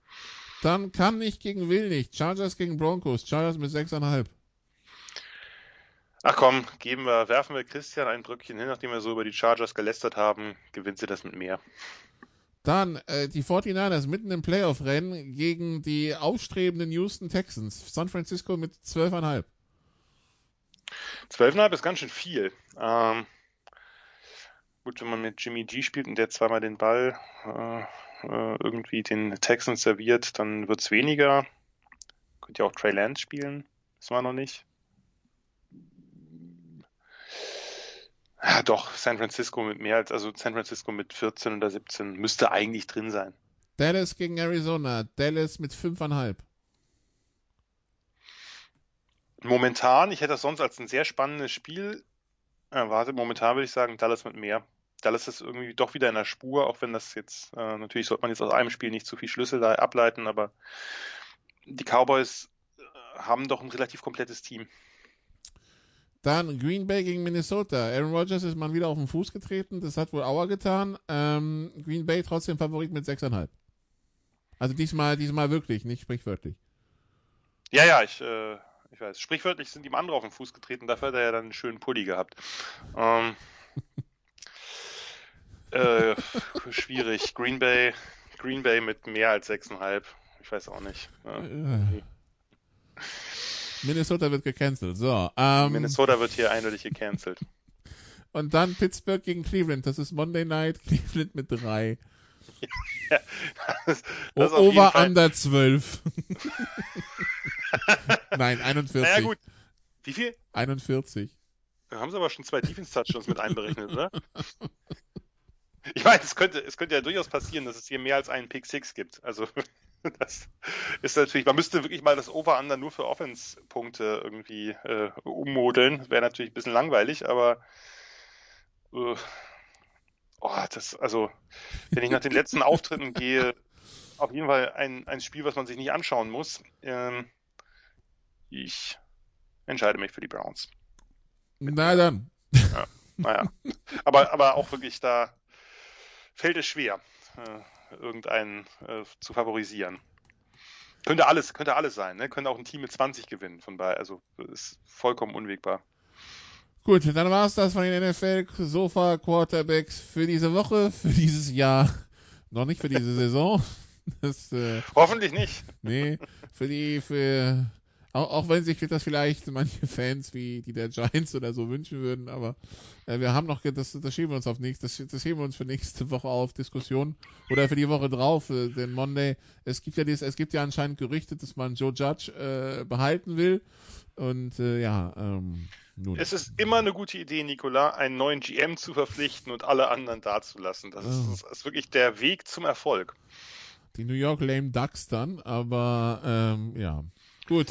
Dann kann ich gegen Will nicht. Chargers gegen Broncos. Chargers mit sechseinhalb. Ach komm, geben wir, werfen wir Christian ein Brückchen hin, nachdem wir so über die Chargers gelästert haben, gewinnt sie das mit mehr. Dann äh, die 49ers mitten im Playoff-Rennen gegen die aufstrebenden Houston Texans. San Francisco mit 12,5. 12,5 ist ganz schön viel. Ähm, gut, wenn man mit Jimmy G spielt und der zweimal den Ball äh, äh irgendwie den Texans serviert, dann wird es weniger. Könnt ihr auch Trey Lance spielen? Das war noch nicht. Ja, doch, San Francisco mit mehr als, also San Francisco mit 14 oder 17 müsste eigentlich drin sein. Dallas gegen Arizona. Dallas mit 5,5. Momentan, ich hätte das sonst als ein sehr spannendes Spiel erwartet. Momentan würde ich sagen, Dallas mit mehr. Dallas ist irgendwie doch wieder in der Spur, auch wenn das jetzt, äh, natürlich sollte man jetzt aus einem Spiel nicht zu viel Schlüssel da ableiten, aber die Cowboys äh, haben doch ein relativ komplettes Team. Dann Green Bay gegen Minnesota. Aaron Rodgers ist mal wieder auf den Fuß getreten. Das hat wohl Auer getan. Ähm, Green Bay trotzdem Favorit mit 6,5. Also diesmal, diesmal wirklich, nicht sprichwörtlich. Ja, ja, ich, äh, ich weiß. Sprichwörtlich sind ihm andere auf den Fuß getreten. Dafür hat er ja dann einen schönen Pulli gehabt. Ähm, äh, schwierig. Green Bay, Green Bay mit mehr als 6,5. Ich weiß auch nicht. Ja. Äh. Minnesota wird gecancelt. So, ähm, Minnesota wird hier eindeutig gecancelt. Und dann Pittsburgh gegen Cleveland. Das ist Monday Night. Cleveland mit 3. Ja, das, das Over Fall- under 12. Nein, 41. Naja, gut. Wie viel? 41. Da haben sie aber schon zwei Defense-Touchdowns mit einberechnet, oder? Ich meine, es könnte, es könnte ja durchaus passieren, dass es hier mehr als einen Pick Six gibt. Also, das ist natürlich, man müsste wirklich mal das Over-Under nur für Offense-Punkte irgendwie äh, ummodeln. Wäre natürlich ein bisschen langweilig, aber äh, oh, das, also, wenn ich nach den letzten Auftritten gehe, auf jeden Fall ein, ein Spiel, was man sich nicht anschauen muss. Ähm, ich entscheide mich für die Browns. Na dann. Naja. aber, aber auch wirklich da fällt es schwer, äh, irgendeinen äh, zu favorisieren. Könnte alles, könnte alles sein, ne? Könnte auch ein Team mit 20 gewinnen, von daher, also ist vollkommen unwegbar. Gut, dann war's das von den NFL Sofa Quarterbacks für diese Woche, für dieses Jahr. Noch nicht für diese Saison. Das, äh, Hoffentlich nicht. nee, für die, für, auch, auch wenn sich das vielleicht manche Fans wie die der Giants oder so wünschen würden, aber äh, wir haben noch, das, das schieben wir uns auf nächste, das, das schieben wir uns für nächste Woche auf Diskussion oder für die Woche drauf, äh, den Monday. Es gibt ja dies, es gibt ja anscheinend Gerüchte, dass man Joe Judge äh, behalten will und äh, ja, ähm, nun. Es ist immer eine gute Idee, Nicola, einen neuen GM zu verpflichten und alle anderen dazulassen. Das ist, Oh. das ist wirklich der Weg zum Erfolg. Die New York Lame Ducks dann, aber ähm, ja, gut.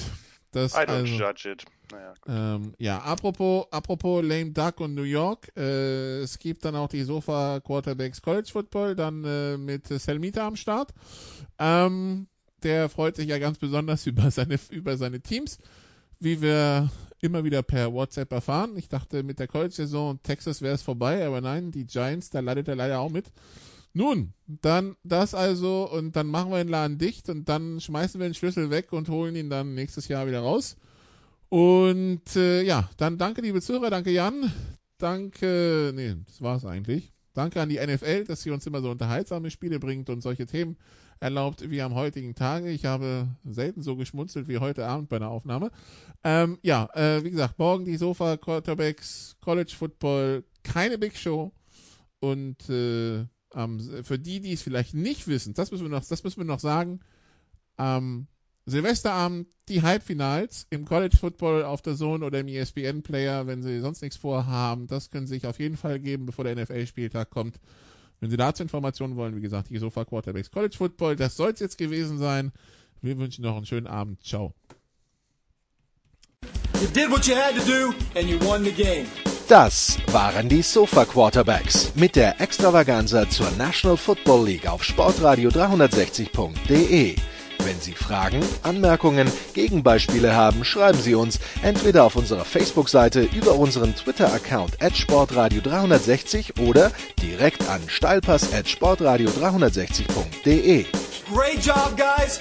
Das, I don't also, judge it. Naja, ähm, ja, apropos, apropos Lame Duck und New York, äh, es gibt dann auch die Sofa Quarterbacks College Football, dann äh, mit Selmita am Start. Ähm, der freut sich ja ganz besonders über seine, über seine Teams, wie wir immer wieder per WhatsApp erfahren. Ich dachte, mit der College-Saison Texas wäre es vorbei, aber nein, die Giants, da leidet er leider auch mit. Nun, dann das also und dann machen wir den Laden dicht und dann schmeißen wir den Schlüssel weg und holen ihn dann nächstes Jahr wieder raus. Und äh, ja, dann danke liebe Zuhörer, danke Jan, danke, nee, das war's eigentlich. Danke an die NFL, dass sie uns immer so unterhaltsame Spiele bringt und solche Themen erlaubt wie am heutigen Tage. Ich habe selten so geschmunzelt wie heute Abend bei einer Aufnahme. Ähm, ja, äh, wie gesagt, morgen die Sofa Quarterbacks, College Football, keine Big Show und äh, am- für die, die es vielleicht nicht wissen, das müssen wir noch, das müssen wir noch sagen. Am Silvesterabend die Halbfinals im College Football auf der Zone oder im ESPN Player, wenn Sie sonst nichts vorhaben, das können Sie sich auf jeden Fall geben, bevor der NFL-Spieltag kommt. Wenn Sie dazu Informationen wollen, wie gesagt, die Sofa Quarterbacks College Football, das soll es jetzt gewesen sein. Wir wünschen noch einen schönen Abend. Ciao. You did what you had to do, and you won the game. Das waren die Sofa Quarterbacks mit der Extravaganza zur National Football League auf Sportradio 360.de. Wenn Sie Fragen, Anmerkungen, Gegenbeispiele haben, schreiben Sie uns entweder auf unserer Facebook-Seite über unseren Twitter-Account at Sportradio 360 oder direkt an steilpass at Sportradio 360.de. Great job, guys.